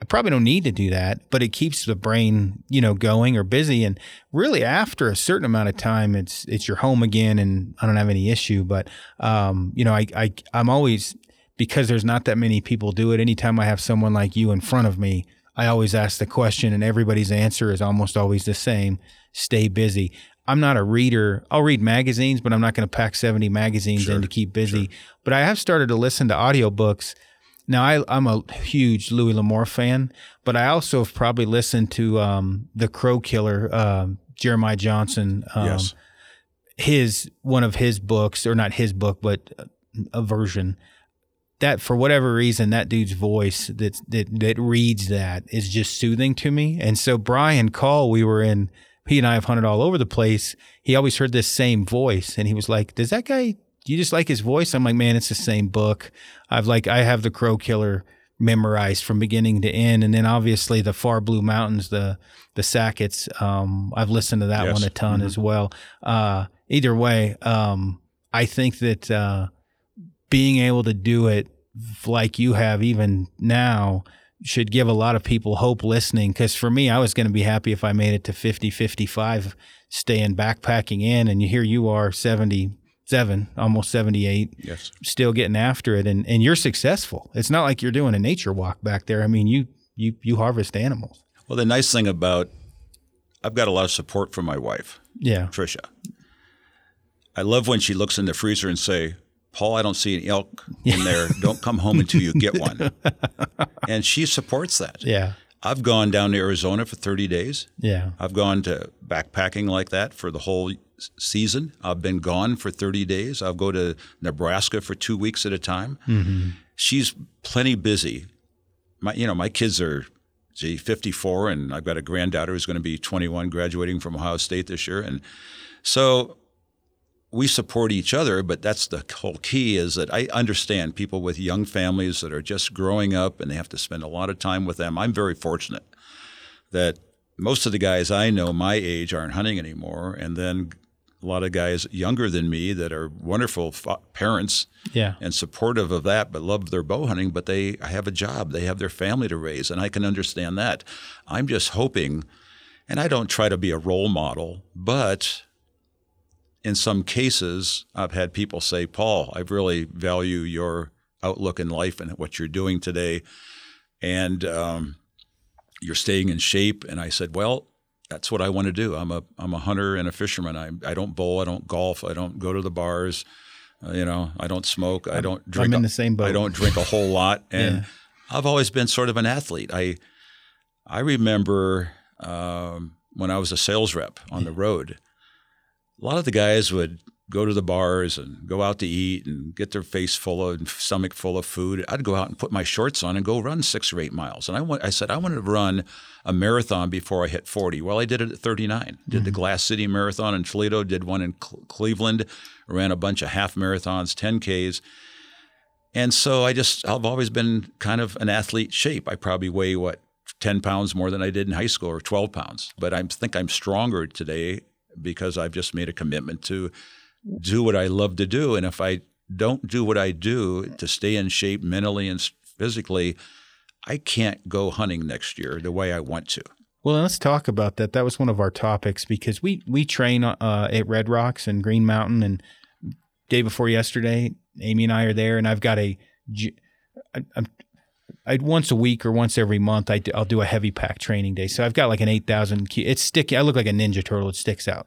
I probably don't need to do that, but it keeps the brain, you know, going or busy. And really, after a certain amount of time, it's it's your home again, and I don't have any issue. But um, you know, I, I I'm always because there's not that many people do it. Anytime I have someone like you in front of me, I always ask the question, and everybody's answer is almost always the same: stay busy. I'm not a reader. I'll read magazines, but I'm not going to pack 70 magazines in to keep busy. But I have started to listen to audiobooks. Now I, I'm a huge Louis L'Amour fan, but I also have probably listened to um, the Crow Killer, um, Jeremiah Johnson. Um, Yes. His one of his books, or not his book, but a version. That for whatever reason, that dude's voice that that that reads that is just soothing to me. And so Brian Call, we were in. He and I have hunted all over the place. He always heard this same voice, and he was like, "Does that guy do you just like his voice? I'm like, man, it's the same book. I've like, I have the Crow Killer memorized from beginning to end, and then obviously the Far Blue Mountains, the the Sacketts. Um, I've listened to that Yes. one a ton as well. Uh, either way, um, I think that uh, being able to do it like you have even now should give a lot of people hope listening because for me i was going to be happy if i made it to 50 55 staying backpacking in and here you are 77 almost 78 Yes. still getting after it and, and you're successful it's not like you're doing a nature walk back there i mean you you you harvest animals Well, the nice thing about I've got a lot of support from my wife, Yeah. Trisha. I love when she looks in the freezer and say, "Paul, I don't see an elk in there. Don't come home until you get one." and she supports that. Yeah. I've gone down to Arizona for 30 days. Yeah. I've gone to backpacking like that for the whole season. I've been gone for 30 days. I'll go to Nebraska for two weeks at a time. Mm-hmm. She's plenty busy. My, you know, my kids are, gee, 54, and I've got a granddaughter who's going to be 21, graduating from Ohio State this year, and so we support each other. But that's the whole key is that I understand people with young families that are just growing up and they have to spend a lot of time with them. I'm very fortunate that most of the guys I know my age aren't hunting anymore, and then a lot of guys younger than me that are wonderful fa- parents Yeah. and supportive of that, but love their bow hunting. But they have a job, they have their family to raise, and I can understand that. I'm just hoping, and I don't try to be a role model, but in some cases, I've had people say, "Paul, I really value your outlook in life and what you're doing today, and um, you're staying in shape." And I said, "Well." That's what I want to do. I'm a I'm a hunter and a fisherman. I I don't bowl. I don't golf. I don't go to the bars. Uh, you know, I don't smoke. I don't drink. I'm in a- the same boat. I don't drink a whole lot, and Yeah. I've always been sort of an athlete. I I remember um, when I was a sales rep on the road. A lot of the guys would go to the bars and go out to eat and get their face full of and stomach full of food. I'd go out and put my shorts on and go run six or eight miles. And I went, I said I wanted to run a marathon before I hit 40. Well, I did it at 39. Did the mm-hmm. Glass City Marathon in Toledo. Did one in Cl- Cleveland. Ran a bunch of half marathons, 10ks. And so I just, I've always been kind of an athlete shape. I probably weigh what, 10 pounds more than I did in high school or 12 pounds. But I think I'm stronger today because I've just made a commitment to do what I love to do. And if I don't do what I do to stay in shape mentally and physically, I can't go hunting next year the way I want to. Well, let's talk about that. That was one of our topics because we we train uh, at Red Rocks and Green Mountain, and day before yesterday, Amy and I are there, and I've got a, I, I'm, I'd once a week or once every month I do, I'll do a heavy pack training day. So I've got like an eight thousand. It's sticky. I look like a ninja turtle. It sticks out.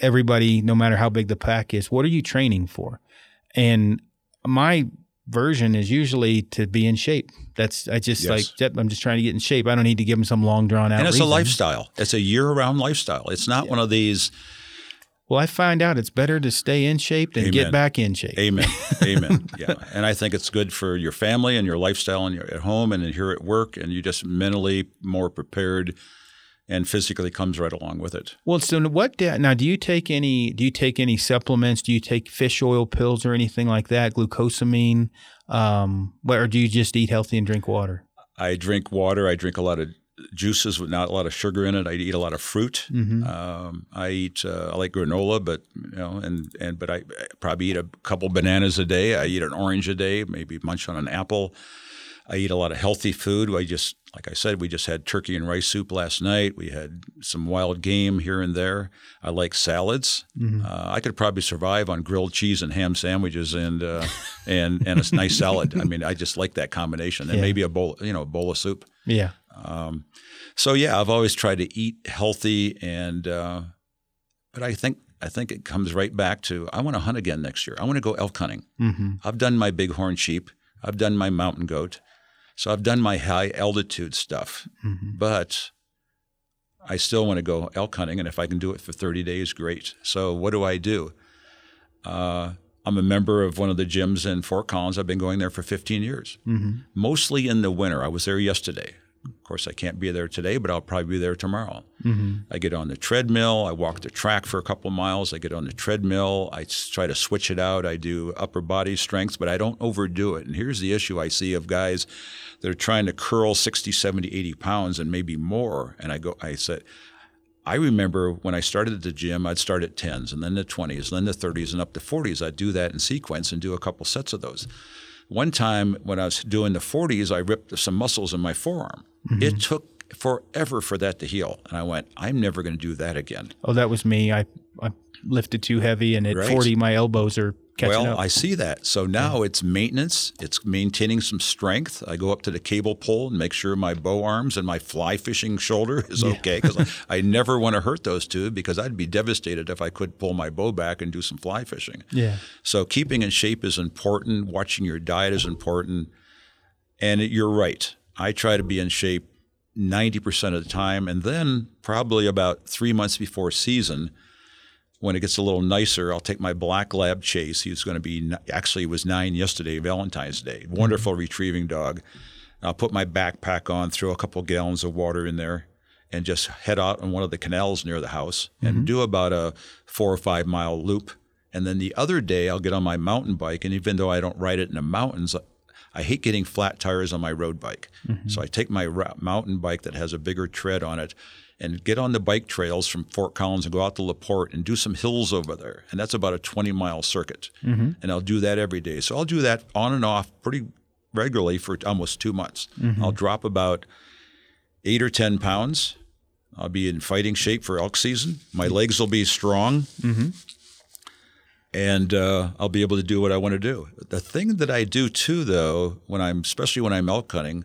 Everybody, no matter how big the pack is, what are you training for? And my version is usually to be in shape. That's I just Yes. like I'm just trying to get in shape. I don't need to give them some long drawn out. And it's reason. a lifestyle. It's a year-round lifestyle. It's not one of these. Well, I find out it's better to stay in shape than get back in shape. Amen. Amen. Yeah. And I think it's good for your family and your lifestyle and you're at home and here at work and you just mentally more prepared and physically comes right along with it. Well, so what now? Do you take any? Do you take any supplements? Do you take fish oil pills or anything like that? Glucosamine, um, what, or do you just eat healthy and drink water? I drink water. I drink a lot of juices with not a lot of sugar in it. I eat a lot of fruit. Mm-hmm. Um, I eat. Uh, I like granola, but you know, and and but I, I probably eat a couple bananas a day. I eat an orange a day. Maybe munch on an apple. I eat a lot of healthy food. I just, like I said, we just had turkey and rice soup last night. We had some wild game here and there. I like salads. Mm-hmm. Uh, I could probably survive on grilled cheese and ham sandwiches and uh, and and a nice salad. I mean, I just like that combination. And Yeah. maybe a bowl, you know, a bowl of soup. Yeah. Um, so yeah, I've always tried to eat healthy, and uh, but I think I think it comes right back to I want to hunt again next year. I want to go elk hunting. Mm-hmm. I've done my bighorn sheep. I've done my mountain goat. So I've done my high altitude stuff, Mm-hmm. but I still want to go elk hunting, and if I can do it for 30 days, great. So what do I do? Uh, I'm a member of one of the gyms in Fort Collins. I've been going there for 15 years, Mm-hmm. mostly in the winter. I was there yesterday. Of course, I can't be there today, but I'll probably be there tomorrow. Mm-hmm. I get on the treadmill. I walk the track for a couple of miles. I get on the treadmill. I try to switch it out. I do upper body strength, but I don't overdo it. And here's the issue I see of guys that are trying to curl 60, 70, 80 pounds and maybe more. And I go, I said, I remember when I started at the gym, I'd start at 10s and then the 20s, and then the 30s and up to 40s. I'd do that in sequence and do a couple sets of those. One time when I was doing the 40s, I ripped some muscles in my forearm. It mm-hmm. took forever for that to heal. And I went, I'm never going to do that again. Oh, that was me. I I lifted too heavy, and at Right. 40, my elbows are catching well, up. I see that. So now it's maintenance. It's maintaining some strength. I go up to the cable pole and make sure my bow arms and my fly fishing shoulder is okay because I, I never want to hurt those two because I'd be devastated if I could pull my bow back and do some fly fishing. yeah. So keeping in shape is important. Watching your diet is important. And you're right. I try to be in shape 90% of the time. And then probably about three months before season, when it gets a little nicer, I'll take my black lab chase. He's going to be actually he was nine yesterday, Valentine's Day. Mm-hmm. Wonderful retrieving dog. I'll put my backpack on, throw a couple gallons of water in there, and just head out on one of the canals near the house and mm-hmm. do about a four or five mile loop. And then the other day, I'll get on my mountain bike, and even though I don't ride it in the mountains, I hate getting flat tires on my road bike. Mm-hmm. So I take my mountain bike that has a bigger tread on it and get on the bike trails from Fort Collins and go out to LaPorte and do some hills over there. And that's about a 20 mile circuit. Mm-hmm. And I'll do that every day. So I'll do that on and off pretty regularly for almost two months. Mm-hmm. I'll drop about eight or 10 pounds. I'll be in fighting shape for elk season. My legs will be strong. And uh, I'll be able to do what I want to do. The thing that I do too, though, when I'm especially when I'm elk hunting,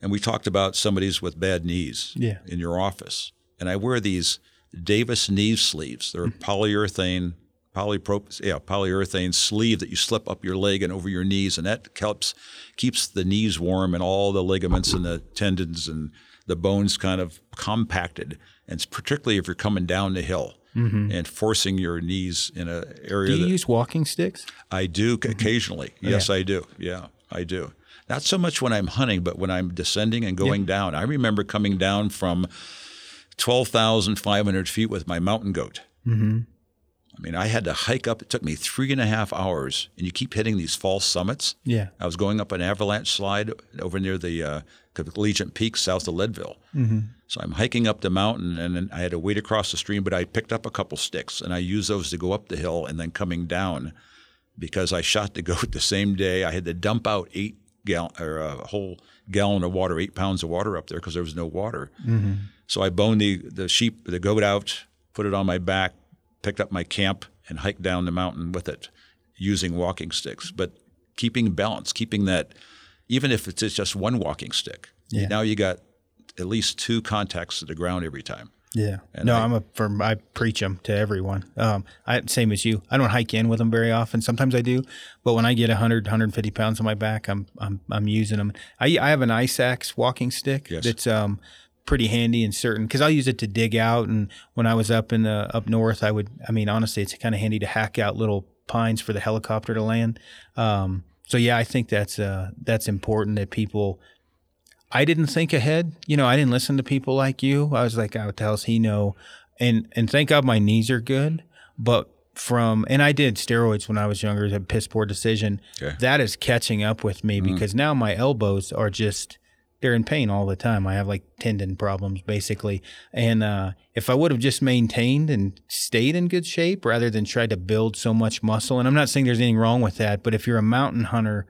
and we talked about somebody's with bad knees Yeah. in your office, and I wear these Davis knee sleeves. They're polyurethane, polyprop, yeah, polyurethane sleeve that you slip up your leg and over your knees, and that helps keeps the knees warm and all the ligaments and the tendons and the bones kind of compacted. And it's particularly if you're coming down the hill and forcing your knees in an area Do you that use walking sticks? I do occasionally. Yes, I do. Yeah, I do. Not so much when I'm hunting, but when I'm descending and going down. I remember coming down from 12,500 feet with my mountain goat. Mm-hmm. I mean, I had to hike up. It took me three and a half hours, and you keep hitting these false summits. Yeah. I was going up an avalanche slide over near the uh, Collegiate Peak south of Leadville. So I'm hiking up the mountain, and then I had to wade across the stream, but I picked up a couple sticks, and I used those to go up the hill and then coming down because I shot the goat the same day. I had to dump out eight gallon or a whole gallon of water, eight pounds of water up there because there was no water. Mm-hmm. So I boned the, the sheep, the goat out, put it on my back, picked up my camp, and hiked down the mountain with it using walking sticks. But keeping balance, keeping that, even if it's just one walking stick, Yeah. now you got at least two contacts to the ground every time. Yeah. And no, I- am a firm. I preach them to everyone. Um, I same as you. I don't hike in with them very often. Sometimes I do, but when I get 100, 150 pounds on my back, I'm I'm I'm using them. I I have an ice axe walking stick Yes. that's um pretty handy and certain because I'll use it to dig out. And when I was up in the up north, I would. I mean, honestly, it's kind of handy to hack out little pines for the helicopter to land. Um, so yeah, I think that's uh that's important that people I didn't think ahead. You know, I didn't listen to people like you. I was like, oh, what the hell's he know? And and thank God my knees are good. But from and I did steroids when I was younger, a piss poor decision. Okay. That is catching up with me because now my elbows are just they're in pain all the time. I have like tendon problems basically. And uh, if I would have just maintained and stayed in good shape rather than tried to build so much muscle, and I'm not saying there's anything wrong with that, but if you're a mountain hunter,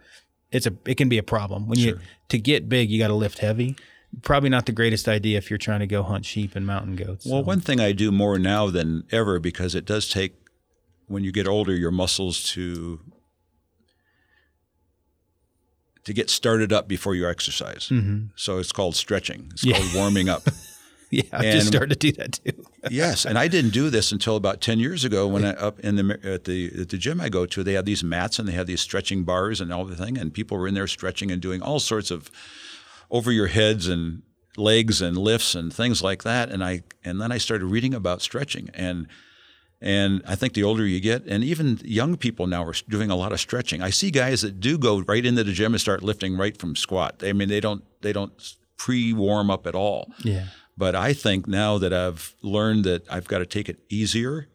it's a it can be a problem when you to get big. You got to lift heavy. Probably not the greatest idea if you're trying to go hunt sheep and mountain goats. Well, so. one thing I do more now than ever because it does take when you get older your muscles to to get started up before you exercise. Mm-hmm. So it's called stretching. It's Yeah. called warming up. yeah, I just started to do that too. yes, and I didn't do this until about ten years ago when I up in the at the at the gym I go to. They have these mats and they have these stretching bars and all the thing, and people were in there stretching and doing all sorts of over your heads and legs and lifts and things like that. And I and then I started reading about stretching and. And I think the older you get, and even young people now are doing a lot of stretching. I see guys that do go right into the gym and start lifting right from squat. I mean, they don't they don't pre warm up at all. Yeah. But I think now that I've learned that I've got to take it easier,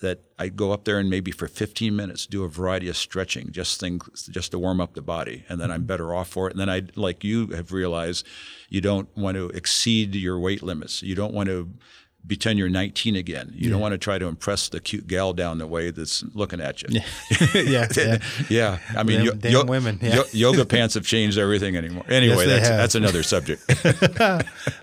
that I go up there and maybe for 15 minutes do a variety of stretching, just things, just to warm up the body, and then I'm mm-hmm. better off for it. And then I, like you have realized, you don't want to exceed your weight limits. You don't want to pretend you're 19 again. You don't want to try to impress the cute gal down the way that's looking at you. yeah, yeah. Yeah, I mean, Them yo- damn yo- women, yeah. yo- yoga pants have changed everything anymore. Anyway, they that's that's another subject.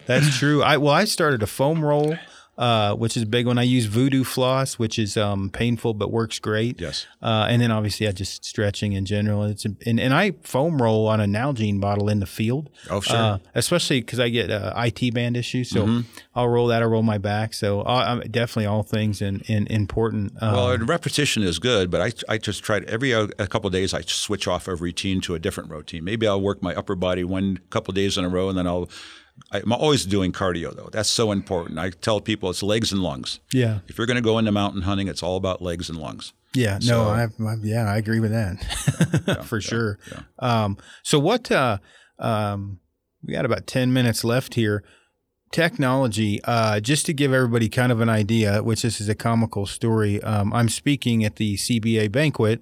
That's true. I well, I started a foam roll uh, which is a big one. I use Voodoo floss, which is um, painful but works great. Yes. Uh, and then obviously, I just stretching in general. It's and, and I foam roll on a Nalgene bottle in the field. Oh, sure. Uh, especially because I get uh, IT band issues, so Mm-hmm. I'll roll that. I roll my back. So uh, I'm definitely all things in, in important. Um, Well, repetition is good, but I, I just try to, every uh, a couple of days I switch off a routine to a different routine. Maybe I'll work my upper body one couple of days in a row, and then I'll. I'm always doing cardio though. That's so important. I tell people it's legs and lungs. yeah, If you're going to go into mountain hunting, it's all about legs and lungs. yeah. No, I, I yeah, I agree with that for sure. Um, so what? Uh, um, we got about ten minutes left here. Technology, uh, just to give everybody kind of an idea, which this is a comical story. Um, I'm speaking at the CBA banquet,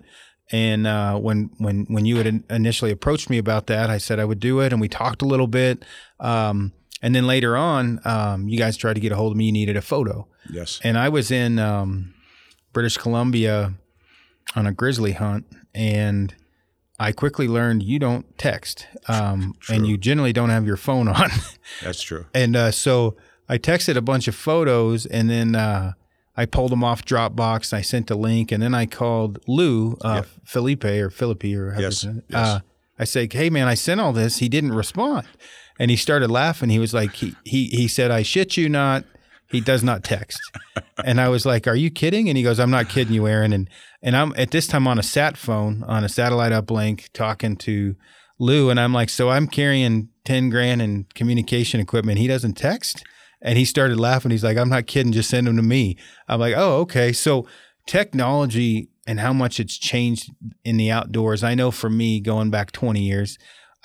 and uh, when when when you had initially approached me about that, I said I would do it, and we talked a little bit. Um, and then later on, um, you guys tried to get a hold of me. You needed a photo, Yes. and I was in um, British Columbia on a grizzly hunt, and I quickly learned you don't text, um, and you generally don't have your phone on. That's true. and uh, so I texted a bunch of photos, and then uh, I pulled them off Dropbox. And I sent a link, and then I called Lou uh, Felipe or Philippi or Yes, you yes. Uh, I said, "Hey man, I sent all this. He didn't respond." And he started laughing. He was like, he he he said, "I shit you not." He does not text. and I was like, "Are you kidding?" And he goes, "I'm not kidding you, Aaron." And and I'm at this time on a sat phone on a satellite uplink talking to Lou, and I'm like, "So I'm carrying ten grand in communication equipment. He doesn't text." And he started laughing. He's like, "I'm not kidding. Just send them to me." I'm like, "Oh, okay." So technology and how much it's changed in the outdoors. I know for me, going back 20 years,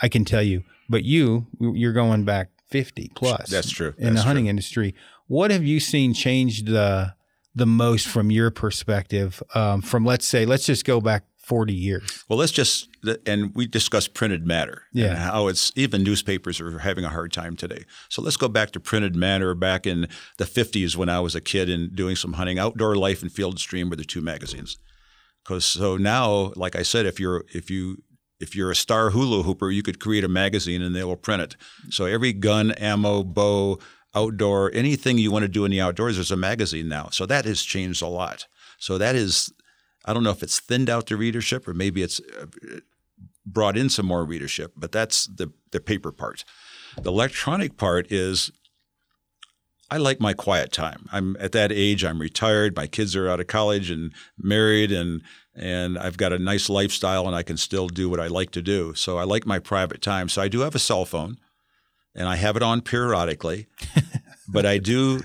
I can tell you. But you, you're going back 50 plus. That's true. In the That's hunting industry, what have you seen change the the most from your perspective? Um, from let's say, let's just go back 40 years. Well, let's just and we discussed printed matter Yeah. and how it's even newspapers are having a hard time today. So let's go back to printed matter back in the 50s when I was a kid and doing some hunting. Outdoor Life and Field and Stream were the two magazines. Because so now, like I said, if you're if you if you're a star hula hooper, you could create a magazine and they will print it. So every gun, ammo, bow, outdoor, anything you want to do in the outdoors, there's a magazine now. So that has changed a lot. So that is, I don't know if it's thinned out the readership or maybe it's uh, brought in some more readership, but that's the the paper part. The electronic part is I like my quiet time. I'm at that age. I'm retired. My kids are out of college and married, and and I've got a nice lifestyle, and I can still do what I like to do. So I like my private time. So I do have a cell phone, and I have it on periodically, but I do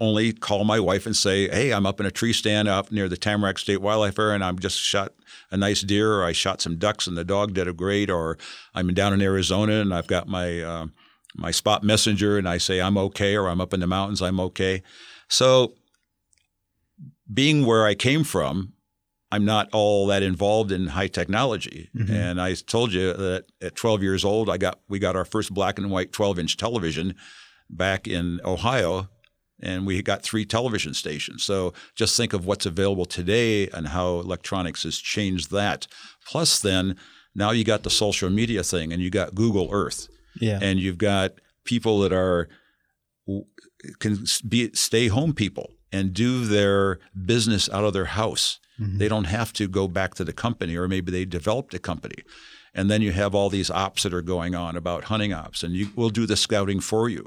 only call my wife and say, "Hey, I'm up in a tree stand up near the Tamarack State Wildlife Area, and I'm just shot a nice deer, or I shot some ducks, and the dog did a great, or I'm down in Arizona and I've got my uh, my spot messenger, and I say I'm okay, or I'm up in the mountains, I'm okay. So, being where I came from, I'm not all that involved in high technology. And I told you that at 12 years old, I got we got our first black and white 12 inch television back in Ohio, and we got three television stations. So just think of what's available today and how electronics has changed that. Plus, then now you got the social media thing, and you got Google Earth Yeah. and you've got people that are can be stay home people and do their business out of their house. Mm-hmm. They don't have to go back to the company, or maybe they developed a company. And then you have all these ops that are going on about hunting ops, and you will do the scouting for you.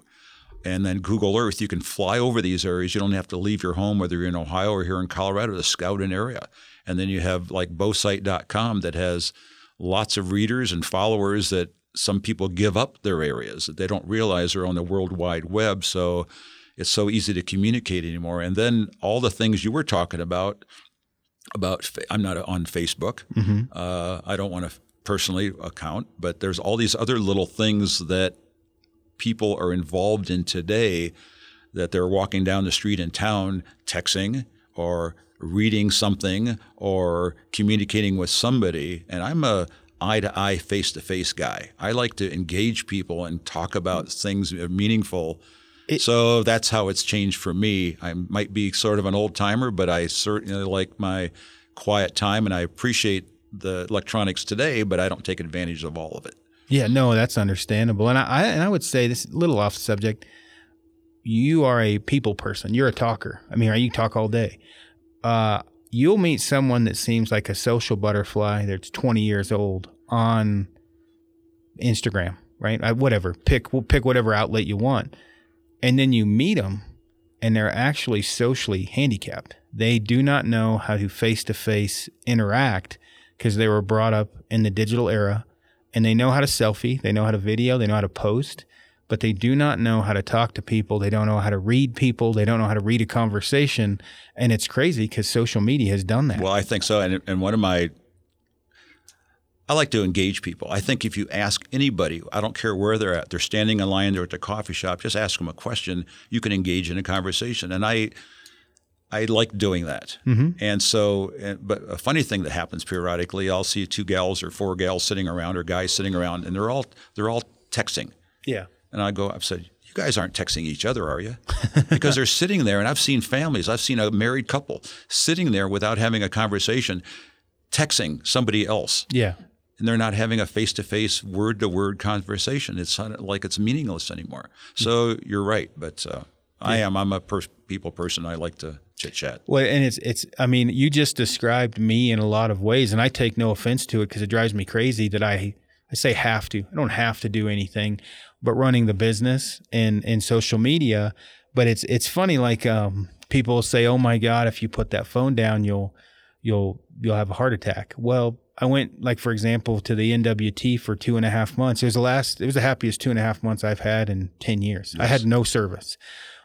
And then Google Earth, you can fly over these areas. You don't have to leave your home, whether you're in Ohio or here in Colorado, to scout an area. And then you have like bowsite.com that has lots of readers and followers that some people give up their areas that they don't realize are on the World Wide Web. So it's so easy to communicate anymore. And then all the things you were talking about, about I'm not on Facebook. Uh, I don't want to personally account, but there's all these other little things that people are involved in today that they're walking down the street in town texting or reading something or communicating with somebody. And i'm a eye to eye face to face guy. I like to engage people and talk about things meaningful. So that's how it's changed for me. I might be sort of an old timer but i certainly like my quiet time and i appreciate the electronics today but i don't take advantage of all of it Yeah, no, that's understandable. And I, I and I would say this a little off the subject. you are a people person. You're a talker. I mean, you talk all day. Uh, you'll meet someone that seems like a social butterfly that's 20 years old on Instagram, right? I, whatever. Pick pick whatever outlet you want, and then you meet them, and they're actually socially handicapped. They do not know how to face to face interact because they were brought up in the digital era, and they know how to selfie, they know how to video, they know how to post, but they do not know how to talk to people. They don't know how to read people. They don't know how to read a conversation. And it's crazy because social media has done that. Well, I think so. And, and one of my, I like to engage people. I think if you ask anybody, I don't care where they're at, they're standing in line, they're at the coffee shop, just ask them a question. You can engage in a conversation. And I, I like doing that. Mm-hmm. And so, but a funny thing that happens periodically, I'll see two gals or four gals sitting around or guys sitting around, and they're all they're all texting. Yeah. And I go, I've said, you guys aren't texting each other, are you? Because they're sitting there, and I've seen families, I've seen a married couple sitting there without having a conversation, texting somebody else. Yeah. And they're not having a face to face, word to word conversation. It's like it's meaningless anymore. So you're right. But uh, I am. I'm a per- people person. I like to chit chat. Well, and it's it's. I mean, you just described me in a lot of ways, and I take no offense to it because it drives me crazy that I I say have to. I don't have to do anything but running the business and and social media. But it's it's funny like um, people say, "Oh my God, if you put that phone down, you'll you'll you'll have a heart attack." Well, I went like for example to the NWT for two and a half months. It was the last. It was the happiest two and a half months I've had in ten years. Yes. I had no service.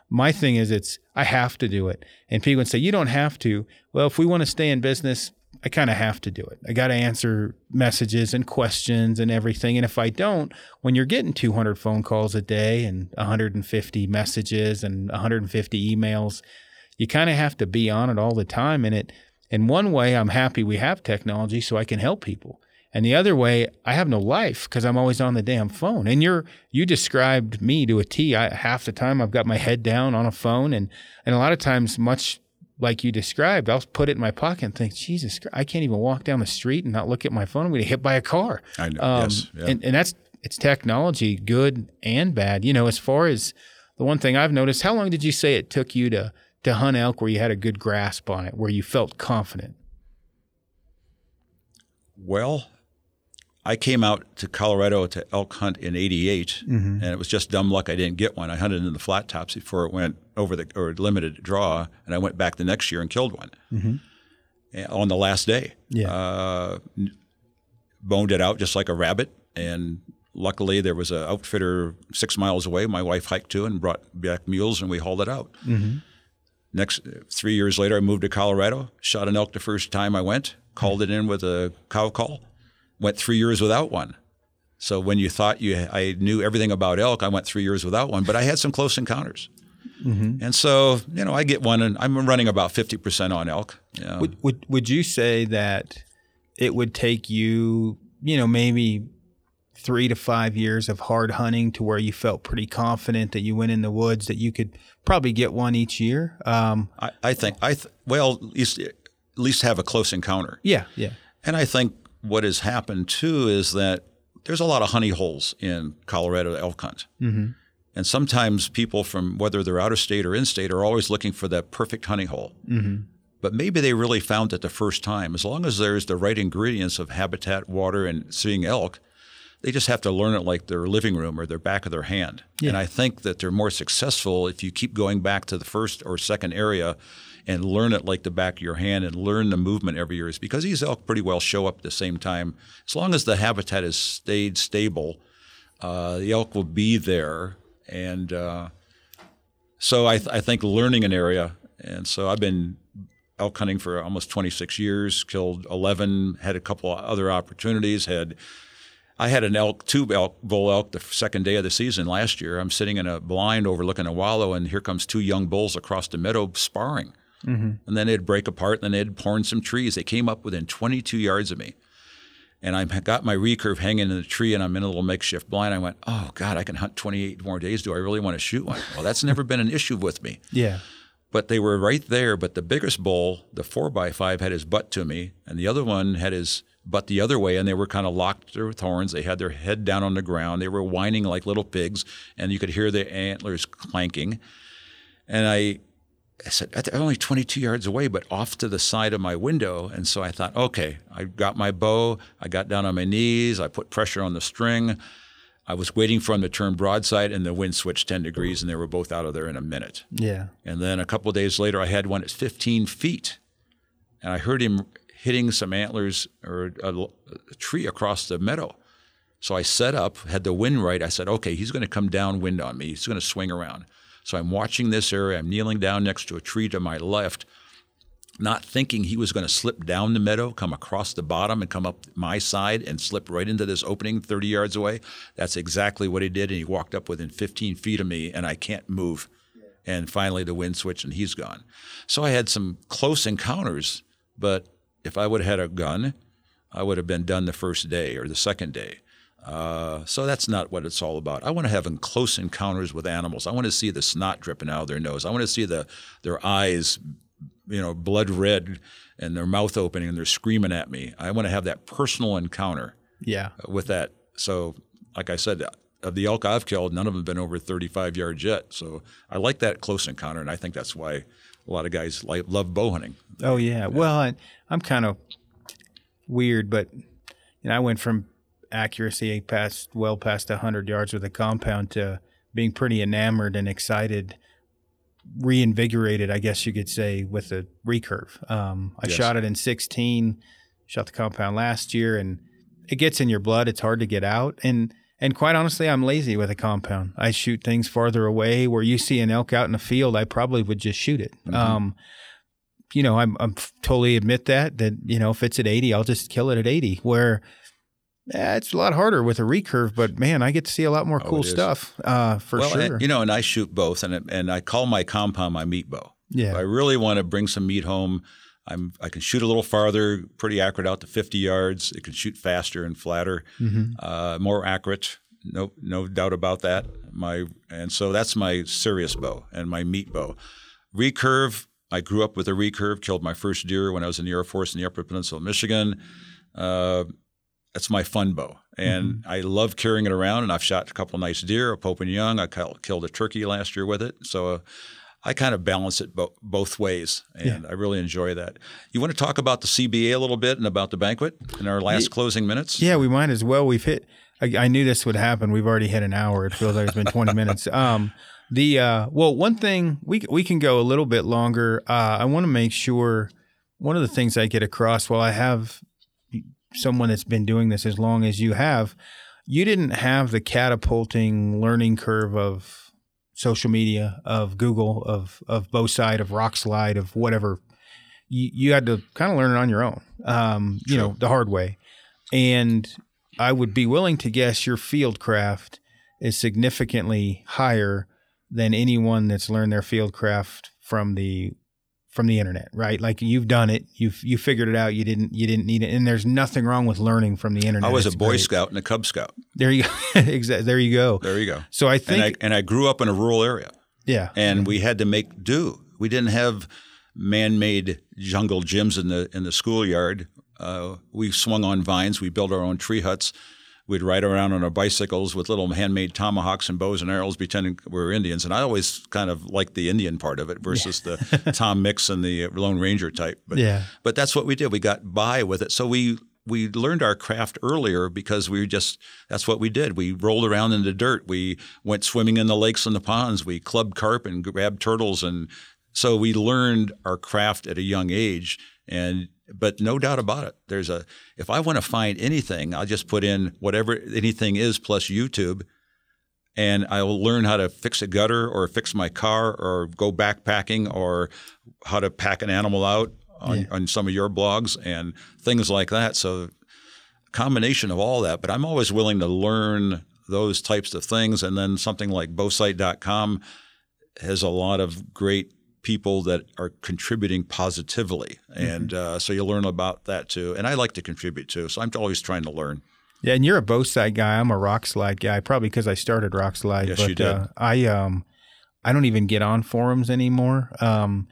My thing is, it's I have to do it, and people would say you don't have to. Well, if we want to stay in business, I kind of have to do it. I got to answer messages and questions and everything. And if I don't, when you're getting 200 phone calls a day and 150 messages and 150 emails, you kind of have to be on it all the time. And it, in one way, I'm happy we have technology so I can help people. And the other way, I have no life because I'm always on the damn phone. And you're you described me to a T. I, half the time I've got my head down on a phone, and and a lot of times, much like you described, I'll put it in my pocket and think, Jesus, I can't even walk down the street and not look at my phone. I'm going to get hit by a car. I know. Um, yes. Yeah. And, and that's it's technology, good and bad. You know, as far as the one thing I've noticed, how long did you say it took you to to hunt elk where you had a good grasp on it, where you felt confident? Well, I came out to Colorado to elk hunt in '88, mm-hmm. and it was just dumb luck I didn't get one. I hunted in the flat tops before it went over the or limited draw, and I went back the next year and killed one mm-hmm. on the last day. Yeah, uh, boned it out just like a rabbit, and luckily there was an outfitter six miles away. My wife hiked to and brought back mules, and we hauled it out. Mm-hmm. Next three years later, I moved to Colorado, shot an elk the first time I went, called it in with a cow call went three years without one. So when you thought you, I knew everything about elk, I went three years without one, but I had some close encounters. Mm-hmm. And so, you know, I get one, and I'm running about fifty percent on elk. Know. Would, would would you say that it would take you, you know, maybe three to five years of hard hunting to where you felt pretty confident that you went in the woods that you could probably get one each year? Um, I, I, think I th- well at least at least have a close encounter. Yeah, yeah. And I think what has happened too is that there's a lot of honey holes in Colorado elk hunt. Mm-hmm. And sometimes people from whether they're out of state or in state are always looking for that perfect honey hole. Mm-hmm. But maybe they really found it the first time. As long as there's the right ingredients of habitat, water, and seeing elk, they just have to learn it like their living room or their back of their hand. Yeah. And I think that they're more successful if you keep going back to the first or second area and learn it like the back of your hand and learn the movement every year is because these elk pretty well show up at the same time. As long as the habitat has stayed stable, uh, the elk will be there. And uh, so I, th- I think learning an area, and so I've been elk hunting for almost 26 years, killed 11, had a couple other opportunities, had I had an elk, two elk, bull elk, the second day of the season last year. I'm sitting in a blind overlooking a wallow, and here comes two young bulls across the meadow sparring. Mm-hmm. And then they'd break apart, and then they'd porn some trees. They came up within 22 yards of me. And I got my recurve hanging in the tree, and I'm in a little makeshift blind. I went, oh, God, I can hunt 28 more days. Do I really want to shoot one? Well, that's never been an issue with me. Yeah. But they were right there. But the biggest bull, the four by five, had his butt to me, and the other one had his but the other way, and they were kind of locked with horns. They had their head down on the ground. They were whining like little pigs, and you could hear the antlers clanking. And I, I said, they're only 22 yards away, but off to the side of my window. And so I thought, okay, I got my bow. I got down on my knees. I put pressure on the string. I was waiting for them to turn broadside, and the wind switched 10 degrees, and they were both out of there in a minute. Yeah. And then a couple of days later, I had one at 15 feet, and I heard him hitting some antlers or a, a tree across the meadow. So I set up, had the wind right. I said, okay, he's going to come downwind on me. He's going to swing around. So I'm watching this area. I'm kneeling down next to a tree to my left, not thinking he was going to slip down the meadow, come across the bottom, and come up my side and slip right into this opening 30 yards away. That's exactly what he did. And he walked up within 15 feet of me, and I can't move. And finally, the wind switched, and he's gone. So I had some close encounters, but if I would have had a gun, I would have been done the first day or the second day. Uh, so that's not what it's all about. I want to have close encounters with animals. I want to see the snot dripping out of their nose. I want to see the their eyes, you know, blood red, and their mouth opening, and they're screaming at me. I want to have that personal encounter. Yeah. With that, so like I said, of the elk I've killed, none of them have been over 35 yards yet. So I like that close encounter, and I think that's why a lot of guys like love bow hunting. Oh yeah. Well, I, I'm kind of weird, but you know, I went from accuracy past well past 100 yards with a compound to being pretty enamored and excited reinvigorated i guess you could say with a recurve um, i yes. shot it in 16 shot the compound last year and it gets in your blood it's hard to get out and and quite honestly, I'm lazy with a compound. I shoot things farther away. Where you see an elk out in the field, I probably would just shoot it. Mm-hmm. Um, you know, I'm, I'm totally admit that that you know if it's at 80, I'll just kill it at 80. Where eh, it's a lot harder with a recurve, but man, I get to see a lot more oh, cool stuff uh, for well, sure. And, you know, and I shoot both, and and I call my compound my meat bow. Yeah, if I really want to bring some meat home. I'm I can shoot a little farther, pretty accurate out to 50 yards. It can shoot faster and flatter, mm-hmm. uh, more accurate. No no doubt about that. My and so that's my serious bow and my meat bow. Recurve. I grew up with a recurve. Killed my first deer when I was in the Air Force in the Upper Peninsula of Michigan. Uh, that's my fun bow, and mm-hmm. I love carrying it around. And I've shot a couple nice deer, a Pope and Young. I killed a turkey last year with it. So. Uh, I kind of balance it bo- both ways, and yeah. I really enjoy that. You want to talk about the CBA a little bit and about the banquet in our last yeah. closing minutes? Yeah, we might as well. We've hit. I, I, knew this would happen. We've already hit an hour. It feels like it's been 20 minutes. Um, the uh, well, one thing we we can go a little bit longer. Uh, I want to make sure one of the things I get across. While I have someone that's been doing this as long as you have, you didn't have the catapulting learning curve of social media, of Google, of of Bowsite, of Rokslide, of whatever. You, you had to kind of learn it on your own, um, you know, the hard way. And I would be willing to guess your field craft is significantly higher than anyone that's learned their field craft from the from the internet, right? Like you've done it, you've you figured it out. You didn't you didn't need it, and there's nothing wrong with learning from the internet. I was it's a Boy great. Scout and a Cub Scout. There you go. exactly. There you go. There you go. So I think, and I, and I grew up in a rural area. Yeah, and mm-hmm. we had to make do. We didn't have man-made jungle gyms in the in the schoolyard. Uh, we swung on vines. We built our own tree huts. We'd ride around on our bicycles with little handmade tomahawks and bows and arrows, pretending we were Indians. And I always kind of liked the Indian part of it versus yeah. the Tom Mix and the Lone Ranger type. But, yeah. but that's what we did. We got by with it. So we we learned our craft earlier because we just that's what we did. We rolled around in the dirt. We went swimming in the lakes and the ponds. We clubbed carp and grabbed turtles and so we learned our craft at a young age and but no doubt about it. There's a if I want to find anything, I'll just put in whatever anything is plus YouTube, and I will learn how to fix a gutter or fix my car or go backpacking or how to pack an animal out on, yeah. on some of your blogs and things like that. So combination of all that. But I'm always willing to learn those types of things, and then something like Bowsite.com has a lot of great people that are contributing positively. And mm-hmm. uh, so you learn about that too. And I like to contribute too. So I'm always trying to learn. Yeah, and you're a Bowsite guy. I'm a Rokslide guy, probably because I started Rokslide. Yes, but, you did. Uh, I um, I don't even get on forums anymore. Um,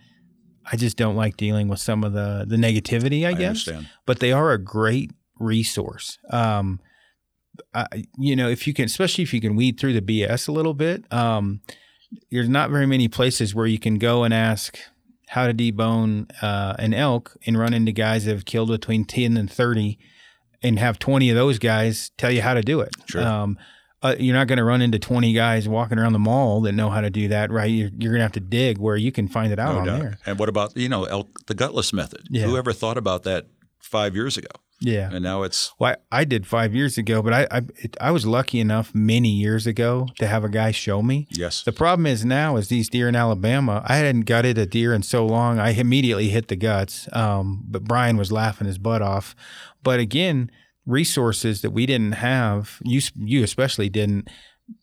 I just don't like dealing with some of the the negativity. I, I guess, understand. but they are a great resource. Um, I, you know, if you can, especially if you can weed through the BS a little bit, um, there's not very many places where you can go and ask how to debone uh, an elk and run into guys that have killed between 10 and 30 and have 20 of those guys tell you how to do it. Sure. Um, uh, you're not going to run into 20 guys walking around the mall that know how to do that, right? You're, you're going to have to dig where you can find it out No on doubt. there. And what about you know elk, the gutless method? Yeah. Whoever thought about that five years ago? Yeah. And now it's Well, I, I did five years ago, but I I, it, I was lucky enough many years ago to have a guy show me. yes. The problem is now is these deer in Alabama. I hadn't gutted a deer in so long. I immediately hit the guts. Um, but Brian was laughing his butt off. But again, resources that we didn't have, you you especially didn't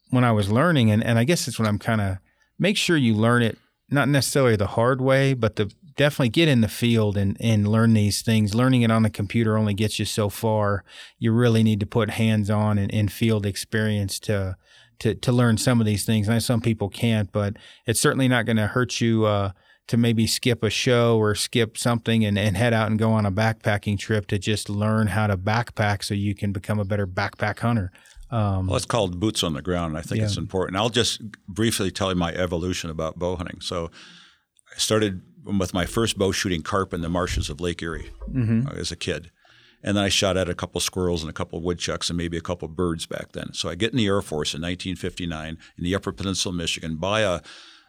when I was learning, and and I guess it's when I'm kind of make sure you learn it not necessarily the hard way, but the definitely get in the field and and learn these things. Learning it on the computer only gets you so far. You really need to put hands on and, and field experience to to to learn some of these things. And I know some people can't, but it's certainly not going to hurt you uh, to maybe skip a show or skip something and, and head out and go on a backpacking trip to just learn how to backpack so you can become a better backpack hunter. Um, Well, it's called boots on the ground. and I think Yeah. it's important. I'll just briefly tell you my evolution about bow hunting. So, I started with my first bow shooting carp in the marshes of Lake Erie mhm. uh, as a kid. And then I shot at a couple squirrels and a couple woodchucks and maybe a couple birds back then. So I get in the Air Force in 1959 in the Upper Peninsula, of Michigan, buy a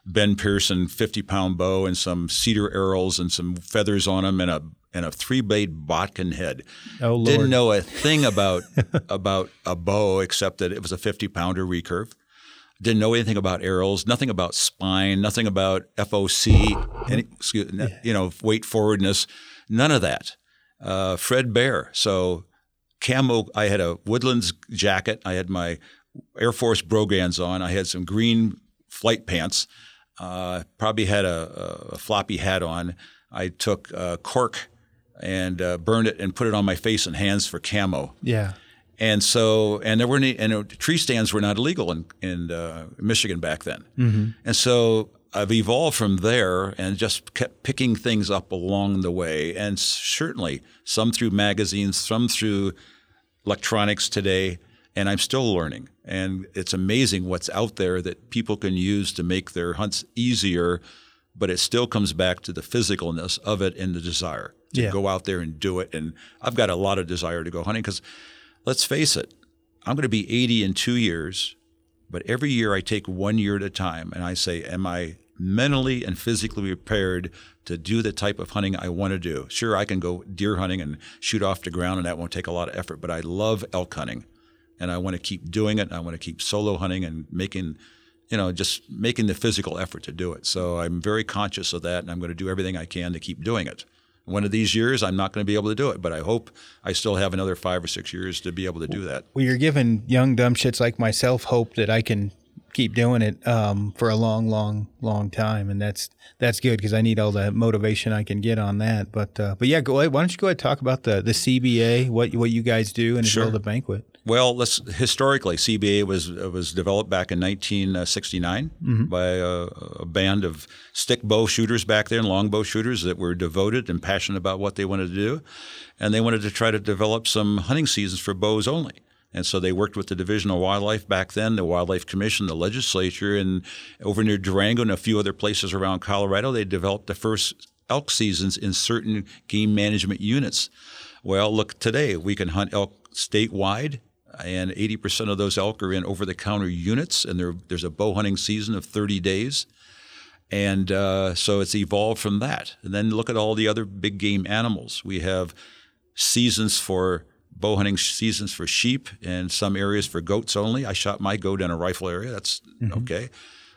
Ben Pearson 50 pound bow and some cedar arrows and some feathers on them and a and a three blade bodkin head. Oh Lord, Didn't know a thing about about a bow except that it was a 50 pounder recurve. Didn't know anything about arrows, nothing about spine, nothing about FOC, any, excuse, you know, weight forwardness, none of that. Uh, Fred Bear. So camo. I had a Woodlands jacket. I had my Air Force brogans on. I had some green flight pants. Uh, probably had a, a floppy hat on. I took uh, cork and uh, burned it and put it on my face and hands for camo. yeah, And so, and there were any, and uh, tree stands were not illegal in in uh, Michigan back then. mm-hmm. And so I've evolved from there and just kept picking things up along the way. And certainly some through magazines, some through electronics today. And I'm still learning. And it's amazing what's out there that people can use to make their hunts easier. But it still comes back to the physicalness of it and the desire to Yeah. go out there and do it. And I've got a lot of desire to go hunting because let's face it, I'm going to be 80 in two years. But every year I take one year at a time and I say, Am I mentally and physically prepared to do the type of hunting I want to do? Sure, I can go deer hunting and shoot off the ground and that won't take a lot of effort, but I love elk hunting and I want to keep doing it. I want to keep solo hunting and making, you know, just making the physical effort to do it. So I'm very conscious of that and I'm going to do everything I can to keep doing it. One of these years, I'm not going to be able to do it, but I hope I still have another five or six years to be able to do that. Well, you're giving young dumb shits like myself hope that I can keep doing it um, for a long, long, long time, and that's that's good because I need all the motivation I can get on that. But uh, but yeah, go ahead. Why don't you go ahead and talk about the the CBA, what what you guys do, and as well the banquet. Well, let's historically CBA was was developed back in 1969 by a, a band of stick bow shooters back there and longbow shooters that were devoted and passionate about what they wanted to do, and they wanted to try to develop some hunting seasons for bows only. And so they worked with the Division of Wildlife back then, the Wildlife Commission, the legislature, and over near Durango and a few other places around Colorado, they developed the first elk seasons in certain game management units. Well, look, today we can hunt elk statewide, and 80% of those elk are in over the counter units, and there's a bow hunting season of 30 days. And uh, so it's evolved from that. And then look at all the other big game animals. We have seasons for bow hunting seasons for sheep and some areas for goats only. I shot my goat in a rifle area. That's okay.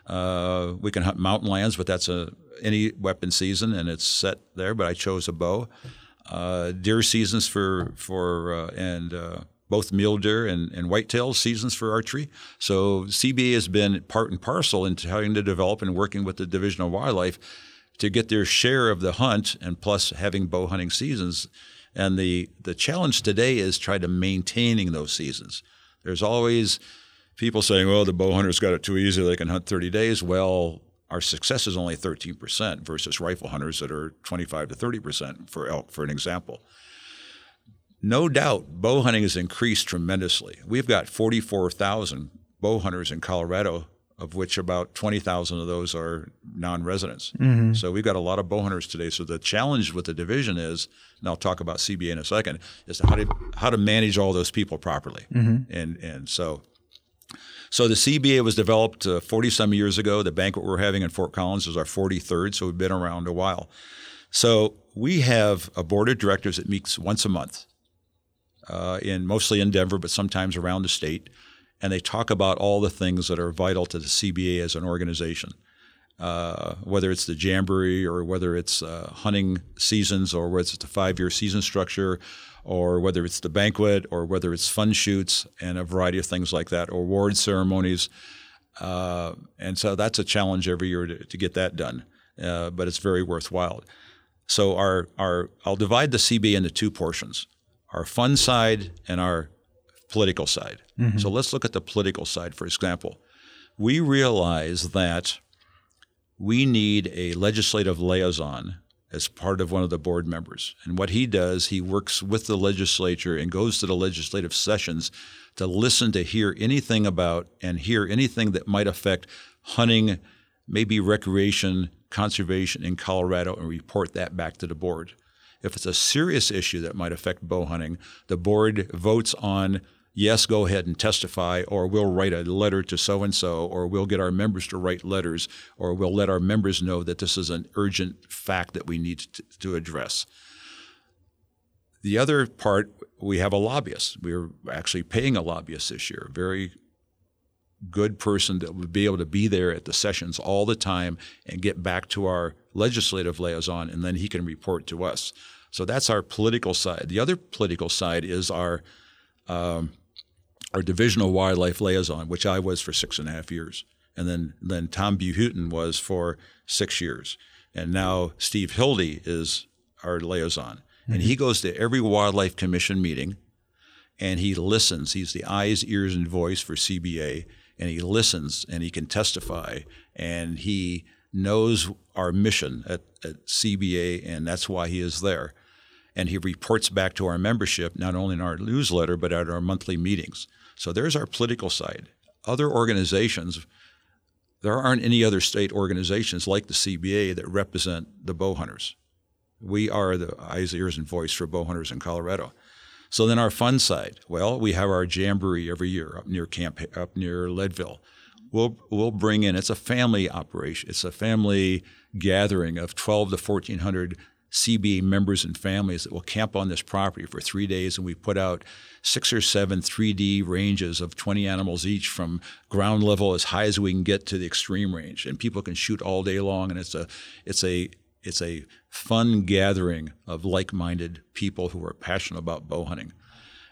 Uh, we can hunt mountain lands, but that's a any weapon season and it's set there. But I chose a bow. Uh, deer seasons for for uh, and uh, both mule deer and, and whitetail seasons for archery. So CBA has been part and parcel into having to develop and working with the Division of Wildlife to get their share of the hunt and plus having bow hunting seasons. And the, the challenge today is try to maintaining those seasons. There's always people saying, well, the bow hunters got it too easy. They can hunt 30 days. Well, our success is only 13% versus rifle hunters that are 25 to 30% for elk, for an example. no doubt bow hunting has increased tremendously. We've got 44,000 bow hunters in Colorado, of which about 20,000 of those are non residents. Mm-hmm. So we've got a lot of bow hunters today. So the challenge with the division is, and I'll talk about CBA in a second, is how to, how to manage all those people properly. Mm-hmm. And, and so. So the CBA was developed 40 uh, some years ago. The banquet we're having in Fort Collins is our 43rd, so we've been around a while. So we have a board of directors that meets once a month uh, in mostly in Denver, but sometimes around the state, and they talk about all the things that are vital to the CBA as an organization. Uh, whether it's the jamboree or whether it's uh, hunting seasons or whether it's the five-year season structure or whether it's the banquet or whether it's fun shoots and a variety of things like that or award ceremonies. Uh, and so that's a challenge every year to, to get that done, uh, but it's very worthwhile. So our, our I'll divide the CBA into two portions our fun side and our political side. Mm-hmm. So let's look at the political side, for example. We realize that we need a legislative liaison as part of one of the board members. And what he does, he works with the legislature and goes to the legislative sessions to listen to hear anything about and hear anything that might affect hunting, maybe recreation, conservation in Colorado, and report that back to the board. If it's a serious issue that might affect bow hunting, the board votes on yes, go ahead and testify, or we'll write a letter to so and so, or we'll get our members to write letters, or we'll let our members know that this is an urgent fact that we need to, to address. The other part, we have a lobbyist. We're actually paying a lobbyist this year, a very good person that would be able to be there at the sessions all the time and get back to our legislative liaison, and then he can report to us. So that's our political side. The other political side is our um, our divisional wildlife liaison, which I was for six and a half years, and then then Tom Buhuten was for six years, and now Steve Hildy is our liaison, mm-hmm. and he mm-hmm. goes to every wildlife commission meeting, and he listens. He's the eyes, ears, and voice for CBA, and he listens and he can testify, and he knows our mission at, at CBA, and that's why he is there and he reports back to our membership, not only in our newsletter, but at our monthly meetings. So there's our political side. Other organizations, there aren't any other state organizations like the CBA that represent the bow hunters. We are the eyes, ears, and voice for bow hunters in Colorado. So then our fun side, well, we have our jamboree every year up near Camp up near Leadville. We'll we'll bring in. It's a family operation. It's a family gathering of 12 to 1400 CBA members and families that will camp on this property for three days, and we put out six or seven 3D ranges of 20 animals each from ground level as high as we can get to the extreme range, and people can shoot all day long, and it's a it's a it's a fun gathering of like-minded people who are passionate about bow hunting.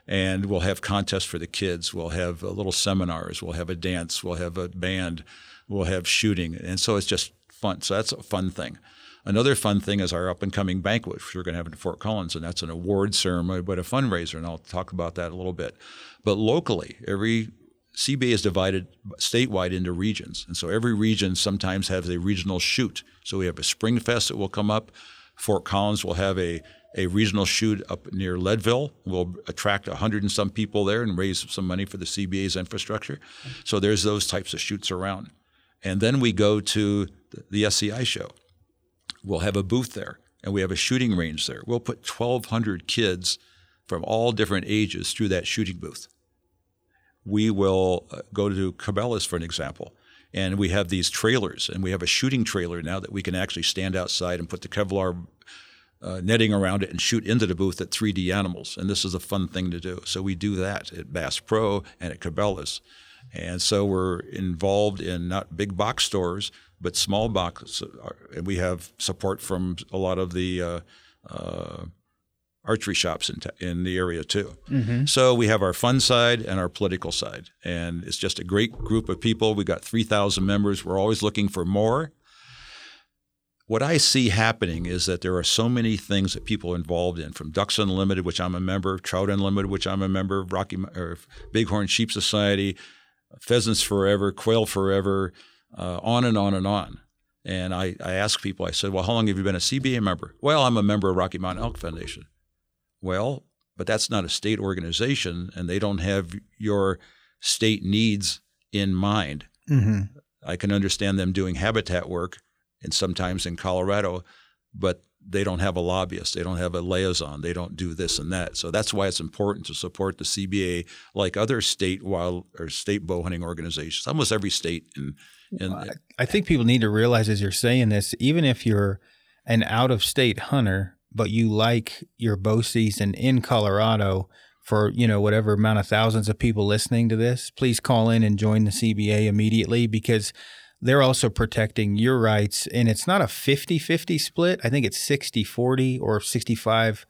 And we'll have contests for the kids. We'll have uh, little seminars. We'll have a dance. We'll have a band. We'll have shooting. And so it's just fun. So that's a fun thing. Another fun thing is our up and coming banquet, which we're going to have in Fort Collins, and that's an award ceremony, but a fundraiser, and I'll talk about that a little bit. But locally, every CBA is divided statewide into regions, and so every region sometimes has a regional shoot. So we have a spring fest that will come up. Fort Collins will have a a regional shoot up near Leadville. We'll attract 100 and some people there and raise some money for the CBA's infrastructure. Mm-hmm. So there's those types of shoots around. And then we go to the SCI show. We'll have a booth there, and we have a shooting range there. We'll put 1,200 kids from all different ages through that shooting booth. We will uh, go to Cabela's, for an example, and we have these trailers, and we have a shooting trailer now that we can actually stand outside and put the Kevlar uh, netting around it and shoot into the booth at 3D animals. And this is a fun thing to do. So we do that at Bass Pro and at Cabela's. And so we're involved in not big box stores, but small box, uh, and we have support from a lot of the uh, uh, archery shops in, t- in the area too. Mm-hmm. So we have our fun side and our political side, and it's just a great group of people. We've got three thousand members. We're always looking for more. What I see happening is that there are so many things that people are involved in, from Ducks Unlimited, which I'm a member, Trout Unlimited, which I'm a member, Rocky or Bighorn Sheep Society, Pheasants Forever, Quail Forever uh, on and on and on. And I, I asked people, I said, well, how long have you been a CBA member? Well, I'm a member of Rocky Mountain Elk Foundation. Well, but that's not a state organization, and they don't have your state needs in mind. Mm-hmm. I can understand them doing habitat work, and sometimes in Colorado, but they don't have a lobbyist, they don't have a liaison, they don't do this and that. So that's why it's important to support the CBA like other state wild or state bow hunting organizations. Almost every state in, in well, I think people need to realize as you're saying this, even if you're an out of state hunter, but you like your bow season in Colorado for, you know, whatever amount of thousands of people listening to this, please call in and join the CBA immediately because they're also protecting your rights. And it's not a 50 50 split. I think it's 60 40 or 65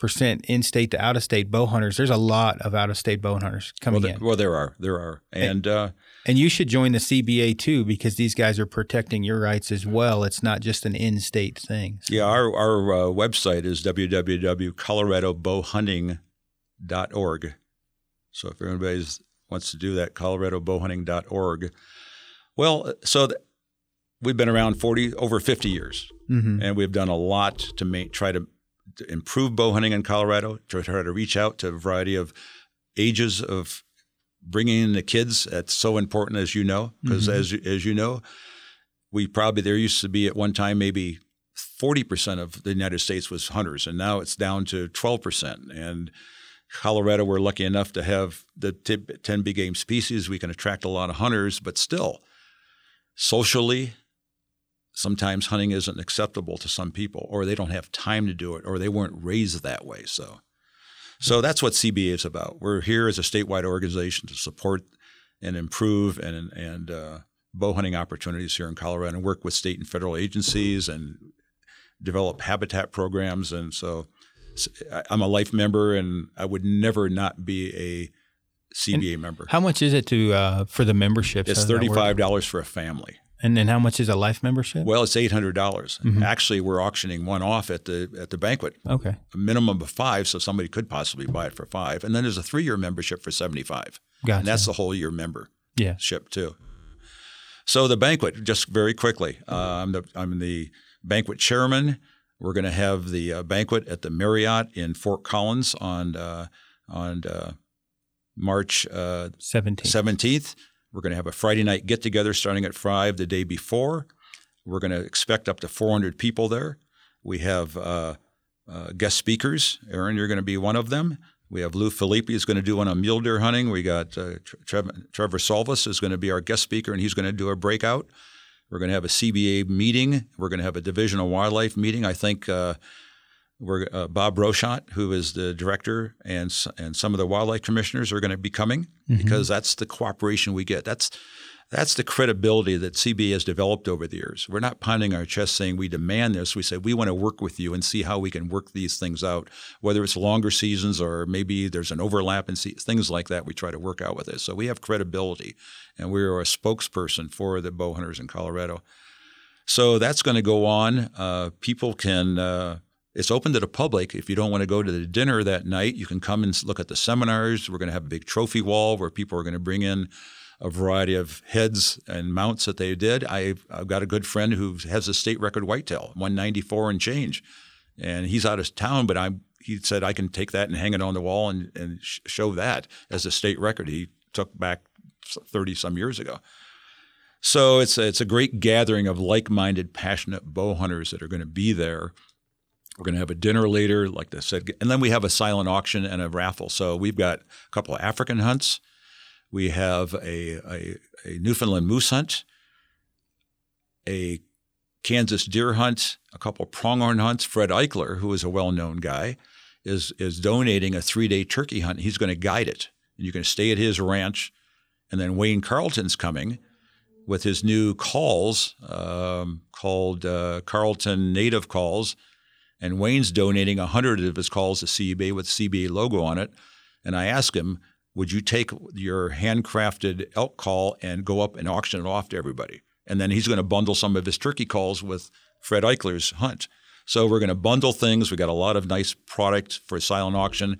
percent in state to out of state bow hunters. There's a lot of out of state bow hunters coming well, there, in. Well, there are, there are, and and, uh, and, you should join the CBA too because these guys are protecting your rights as well. It's not just an in state thing. So. Yeah, our our uh, website is www.coloradobowhunting.org. So if anybody wants to do that, coloradobowhunting.org. Well, so th- we've been around 40 over 50 years, mm-hmm. and we've done a lot to make, try to, improve bow hunting in Colorado. To try to reach out to a variety of ages of bringing in the kids. That's so important, as you know, because mm-hmm. as as you know, we probably there used to be at one time maybe 40% of the United States was hunters, and now it's down to 12%. And Colorado, we're lucky enough to have the 10 big game species. We can attract a lot of hunters, but still, socially, sometimes hunting isn't acceptable to some people, or they don't have time to do it, or they weren't raised that way. So, so that's what CBA is about. We're here as a statewide organization to support and improve and and uh, bow hunting opportunities here in Colorado, and work with state and federal agencies and develop habitat programs. And so, I'm a life member, and I would never not be a CBA and member. How much is it to uh, for the membership? It's thirty five dollars for a family. And then how much is a life membership? Well, it's eight hundred dollars. Mm-hmm. Actually, we're auctioning one off at the at the banquet. Okay. A minimum of five, so somebody could possibly buy it for five. And then there's a three year membership for seventy five. Gotcha. And that's the whole year member. Yeah. Ship too. So the banquet, just very quickly, uh, I'm the I'm the banquet chairman. We're going to have the uh, banquet at the Marriott in Fort Collins on uh, on uh, March uh, 17th. 17th. We're going to have a Friday night get together starting at 5 the day before. We're going to expect up to 400 people there. We have uh, uh, guest speakers. Aaron, you're going to be one of them. We have Lou Filippi is going to do one on mule deer hunting. We got uh, Trevor, Trevor is going to be our guest speaker, and he's going to do a breakout. We're going to have a CBA meeting. We're going to have a Division of Wildlife meeting. I think uh, we're, uh, Bob Broscheid, who is the director, and and some of the wildlife commissioners are going to be coming mm-hmm. because that's the cooperation we get. That's that's the credibility that CBA has developed over the years. We're not pounding our chest saying we demand this. We say we want to work with you and see how we can work these things out, whether it's longer seasons or maybe there's an overlap and se- things like that. We try to work out with it. So we have credibility, and we are a spokesperson for the bow hunters in Colorado. So that's going to go on. Uh, people can. Uh, it's open to the public. If you don't want to go to the dinner that night, you can come and look at the seminars. We're going to have a big trophy wall where people are going to bring in a variety of heads and mounts that they did. I've, I've got a good friend who has a state record whitetail, 194 and change. And he's out of town, but I'm, he said I can take that and hang it on the wall and, and show that as a state record he took back 30 some years ago. So it's a, it's a great gathering of like-minded, passionate bow hunters that are going to be there we're going to have a dinner later, like I said, and then we have a silent auction and a raffle. So we've got a couple of African hunts. We have a, a, a Newfoundland moose hunt, a Kansas deer hunt, a couple pronghorn hunts. Fred Eichler, who is a well-known guy, is is donating a three-day turkey hunt. He's going to guide it, and you're going to stay at his ranch. And then Wayne Carlton's coming with his new calls um, called uh, Carlton Native Calls and Wayne's donating 100 of his calls to CBA with CBA logo on it. And I asked him, would you take your handcrafted elk call and go up and auction it off to everybody? And then he's going to bundle some of his turkey calls with Fred Eichler's hunt. So we're going to bundle things. We got a lot of nice product for silent auction.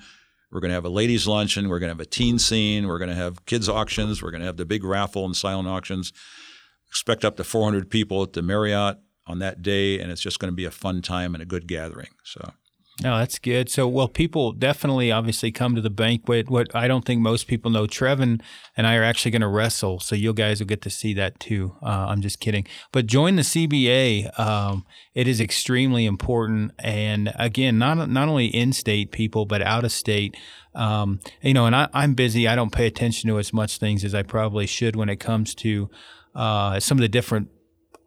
We're going to have a ladies' luncheon. We're going to have a teen scene. We're going to have kids' auctions. We're going to have the big raffle and silent auctions. Expect up to 400 people at the Marriott on that day, and it's just going to be a fun time and a good gathering. So, No, that's good. So, well, people definitely obviously come to the banquet. What I don't think most people know, Trevin and I are actually going to wrestle. So, you guys will get to see that too. Uh, I'm just kidding. But join the CBA. Um, it is extremely important. And again, not, not only in state people, but out of state. Um, you know, and I, I'm busy. I don't pay attention to as much things as I probably should when it comes to uh, some of the different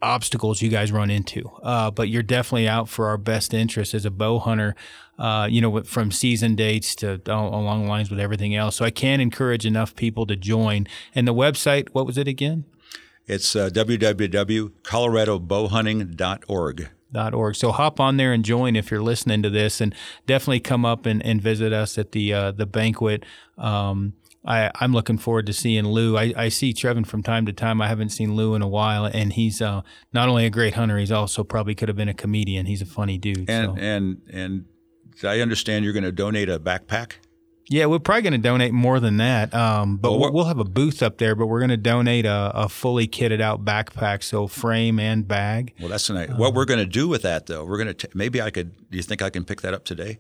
obstacles you guys run into. Uh, but you're definitely out for our best interest as a bow hunter, uh, you know, from season dates to along the lines with everything else. So I can't encourage enough people to join. And the website, what was it again? It's uh, www.coloradobowhunting.org. Dot org. So hop on there and join if you're listening to this, and definitely come up and, and visit us at the uh, the banquet. Um, I, I'm looking forward to seeing Lou. I, I see Trevin from time to time. I haven't seen Lou in a while, and he's uh, not only a great hunter, he's also probably could have been a comedian. He's a funny dude. And so. and and I understand you're going to donate a backpack. Yeah, we're probably going to donate more than that. Um, but well, we'll have a booth up there. But we're going to donate a, a, fully kitted out backpack, so frame and bag. Well, that's nice. Um, what we're going to do with that, though, we're going to maybe I could. Do you think I can pick that up today?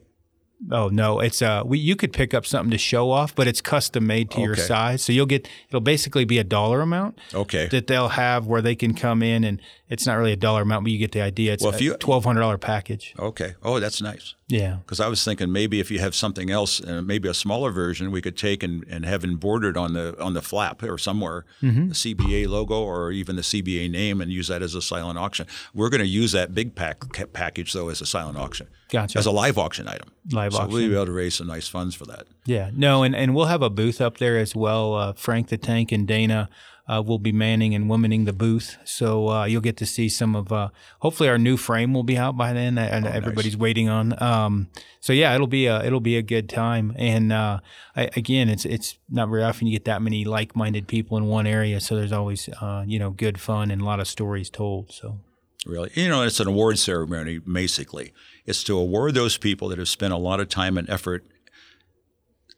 Oh no, it's uh we you could pick up something to show off, but it's custom made to okay. your size. So you'll get it'll basically be a dollar amount. Okay. That they'll have where they can come in and it's not really a dollar amount, but you get the idea. It's well, if you, a twelve hundred dollar package. Okay. Oh, that's nice. Yeah. Because I was thinking maybe if you have something else, uh, maybe a smaller version, we could take and, and have embroidered on the on the flap or somewhere mm-hmm. the CBA logo or even the CBA name and use that as a silent auction. We're going to use that big pack package though as a silent auction. Gotcha. As a live auction item. Live so auction. So we'll be able to raise some nice funds for that. Yeah. No, and, and we'll have a booth up there as well. Uh, Frank the Tank and Dana uh, will be manning and womaning the booth. So uh, you'll get to see some of, uh, hopefully our new frame will be out by then and oh, everybody's nice. waiting on. Um, so yeah, it'll be a, it'll be a good time. And uh, I, again, it's, it's not very often you get that many like-minded people in one area. So there's always, uh, you know, good fun and a lot of stories told. So. Really, you know, it's an award ceremony basically. It's to award those people that have spent a lot of time and effort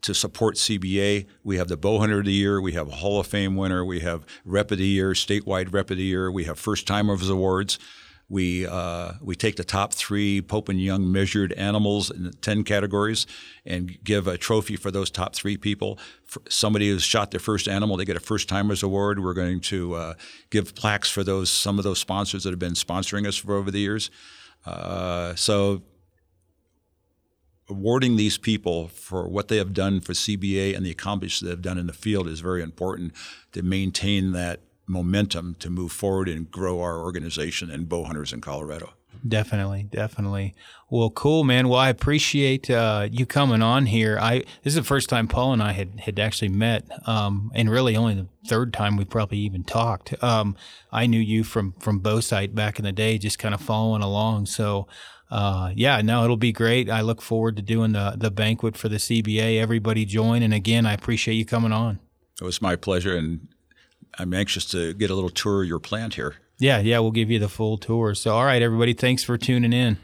to support CBA. We have the Bow Hunter of the Year, we have Hall of Fame winner, we have Rep of the Year, statewide Rep of the Year, we have First Timers Awards. We uh, we take the top three Pope and Young measured animals in ten categories and give a trophy for those top three people. For somebody who's shot their first animal, they get a First Timers Award. We're going to uh, give plaques for those some of those sponsors that have been sponsoring us for over the years. Uh, so awarding these people for what they have done for CBA and the accomplishments they have done in the field is very important to maintain that momentum to move forward and grow our organization and bow hunters in Colorado. Definitely, definitely. Well, cool, man. Well, I appreciate uh, you coming on here. I this is the first time Paul and I had had actually met, um, and really only the third time we've probably even talked. Um, I knew you from from Bowsite back in the day, just kind of following along. So, uh, yeah, no, it'll be great. I look forward to doing the the banquet for the CBA. Everybody join, and again, I appreciate you coming on. It was my pleasure, and I'm anxious to get a little tour of your plant here. Yeah, yeah, we'll give you the full tour. So, all right, everybody, thanks for tuning in.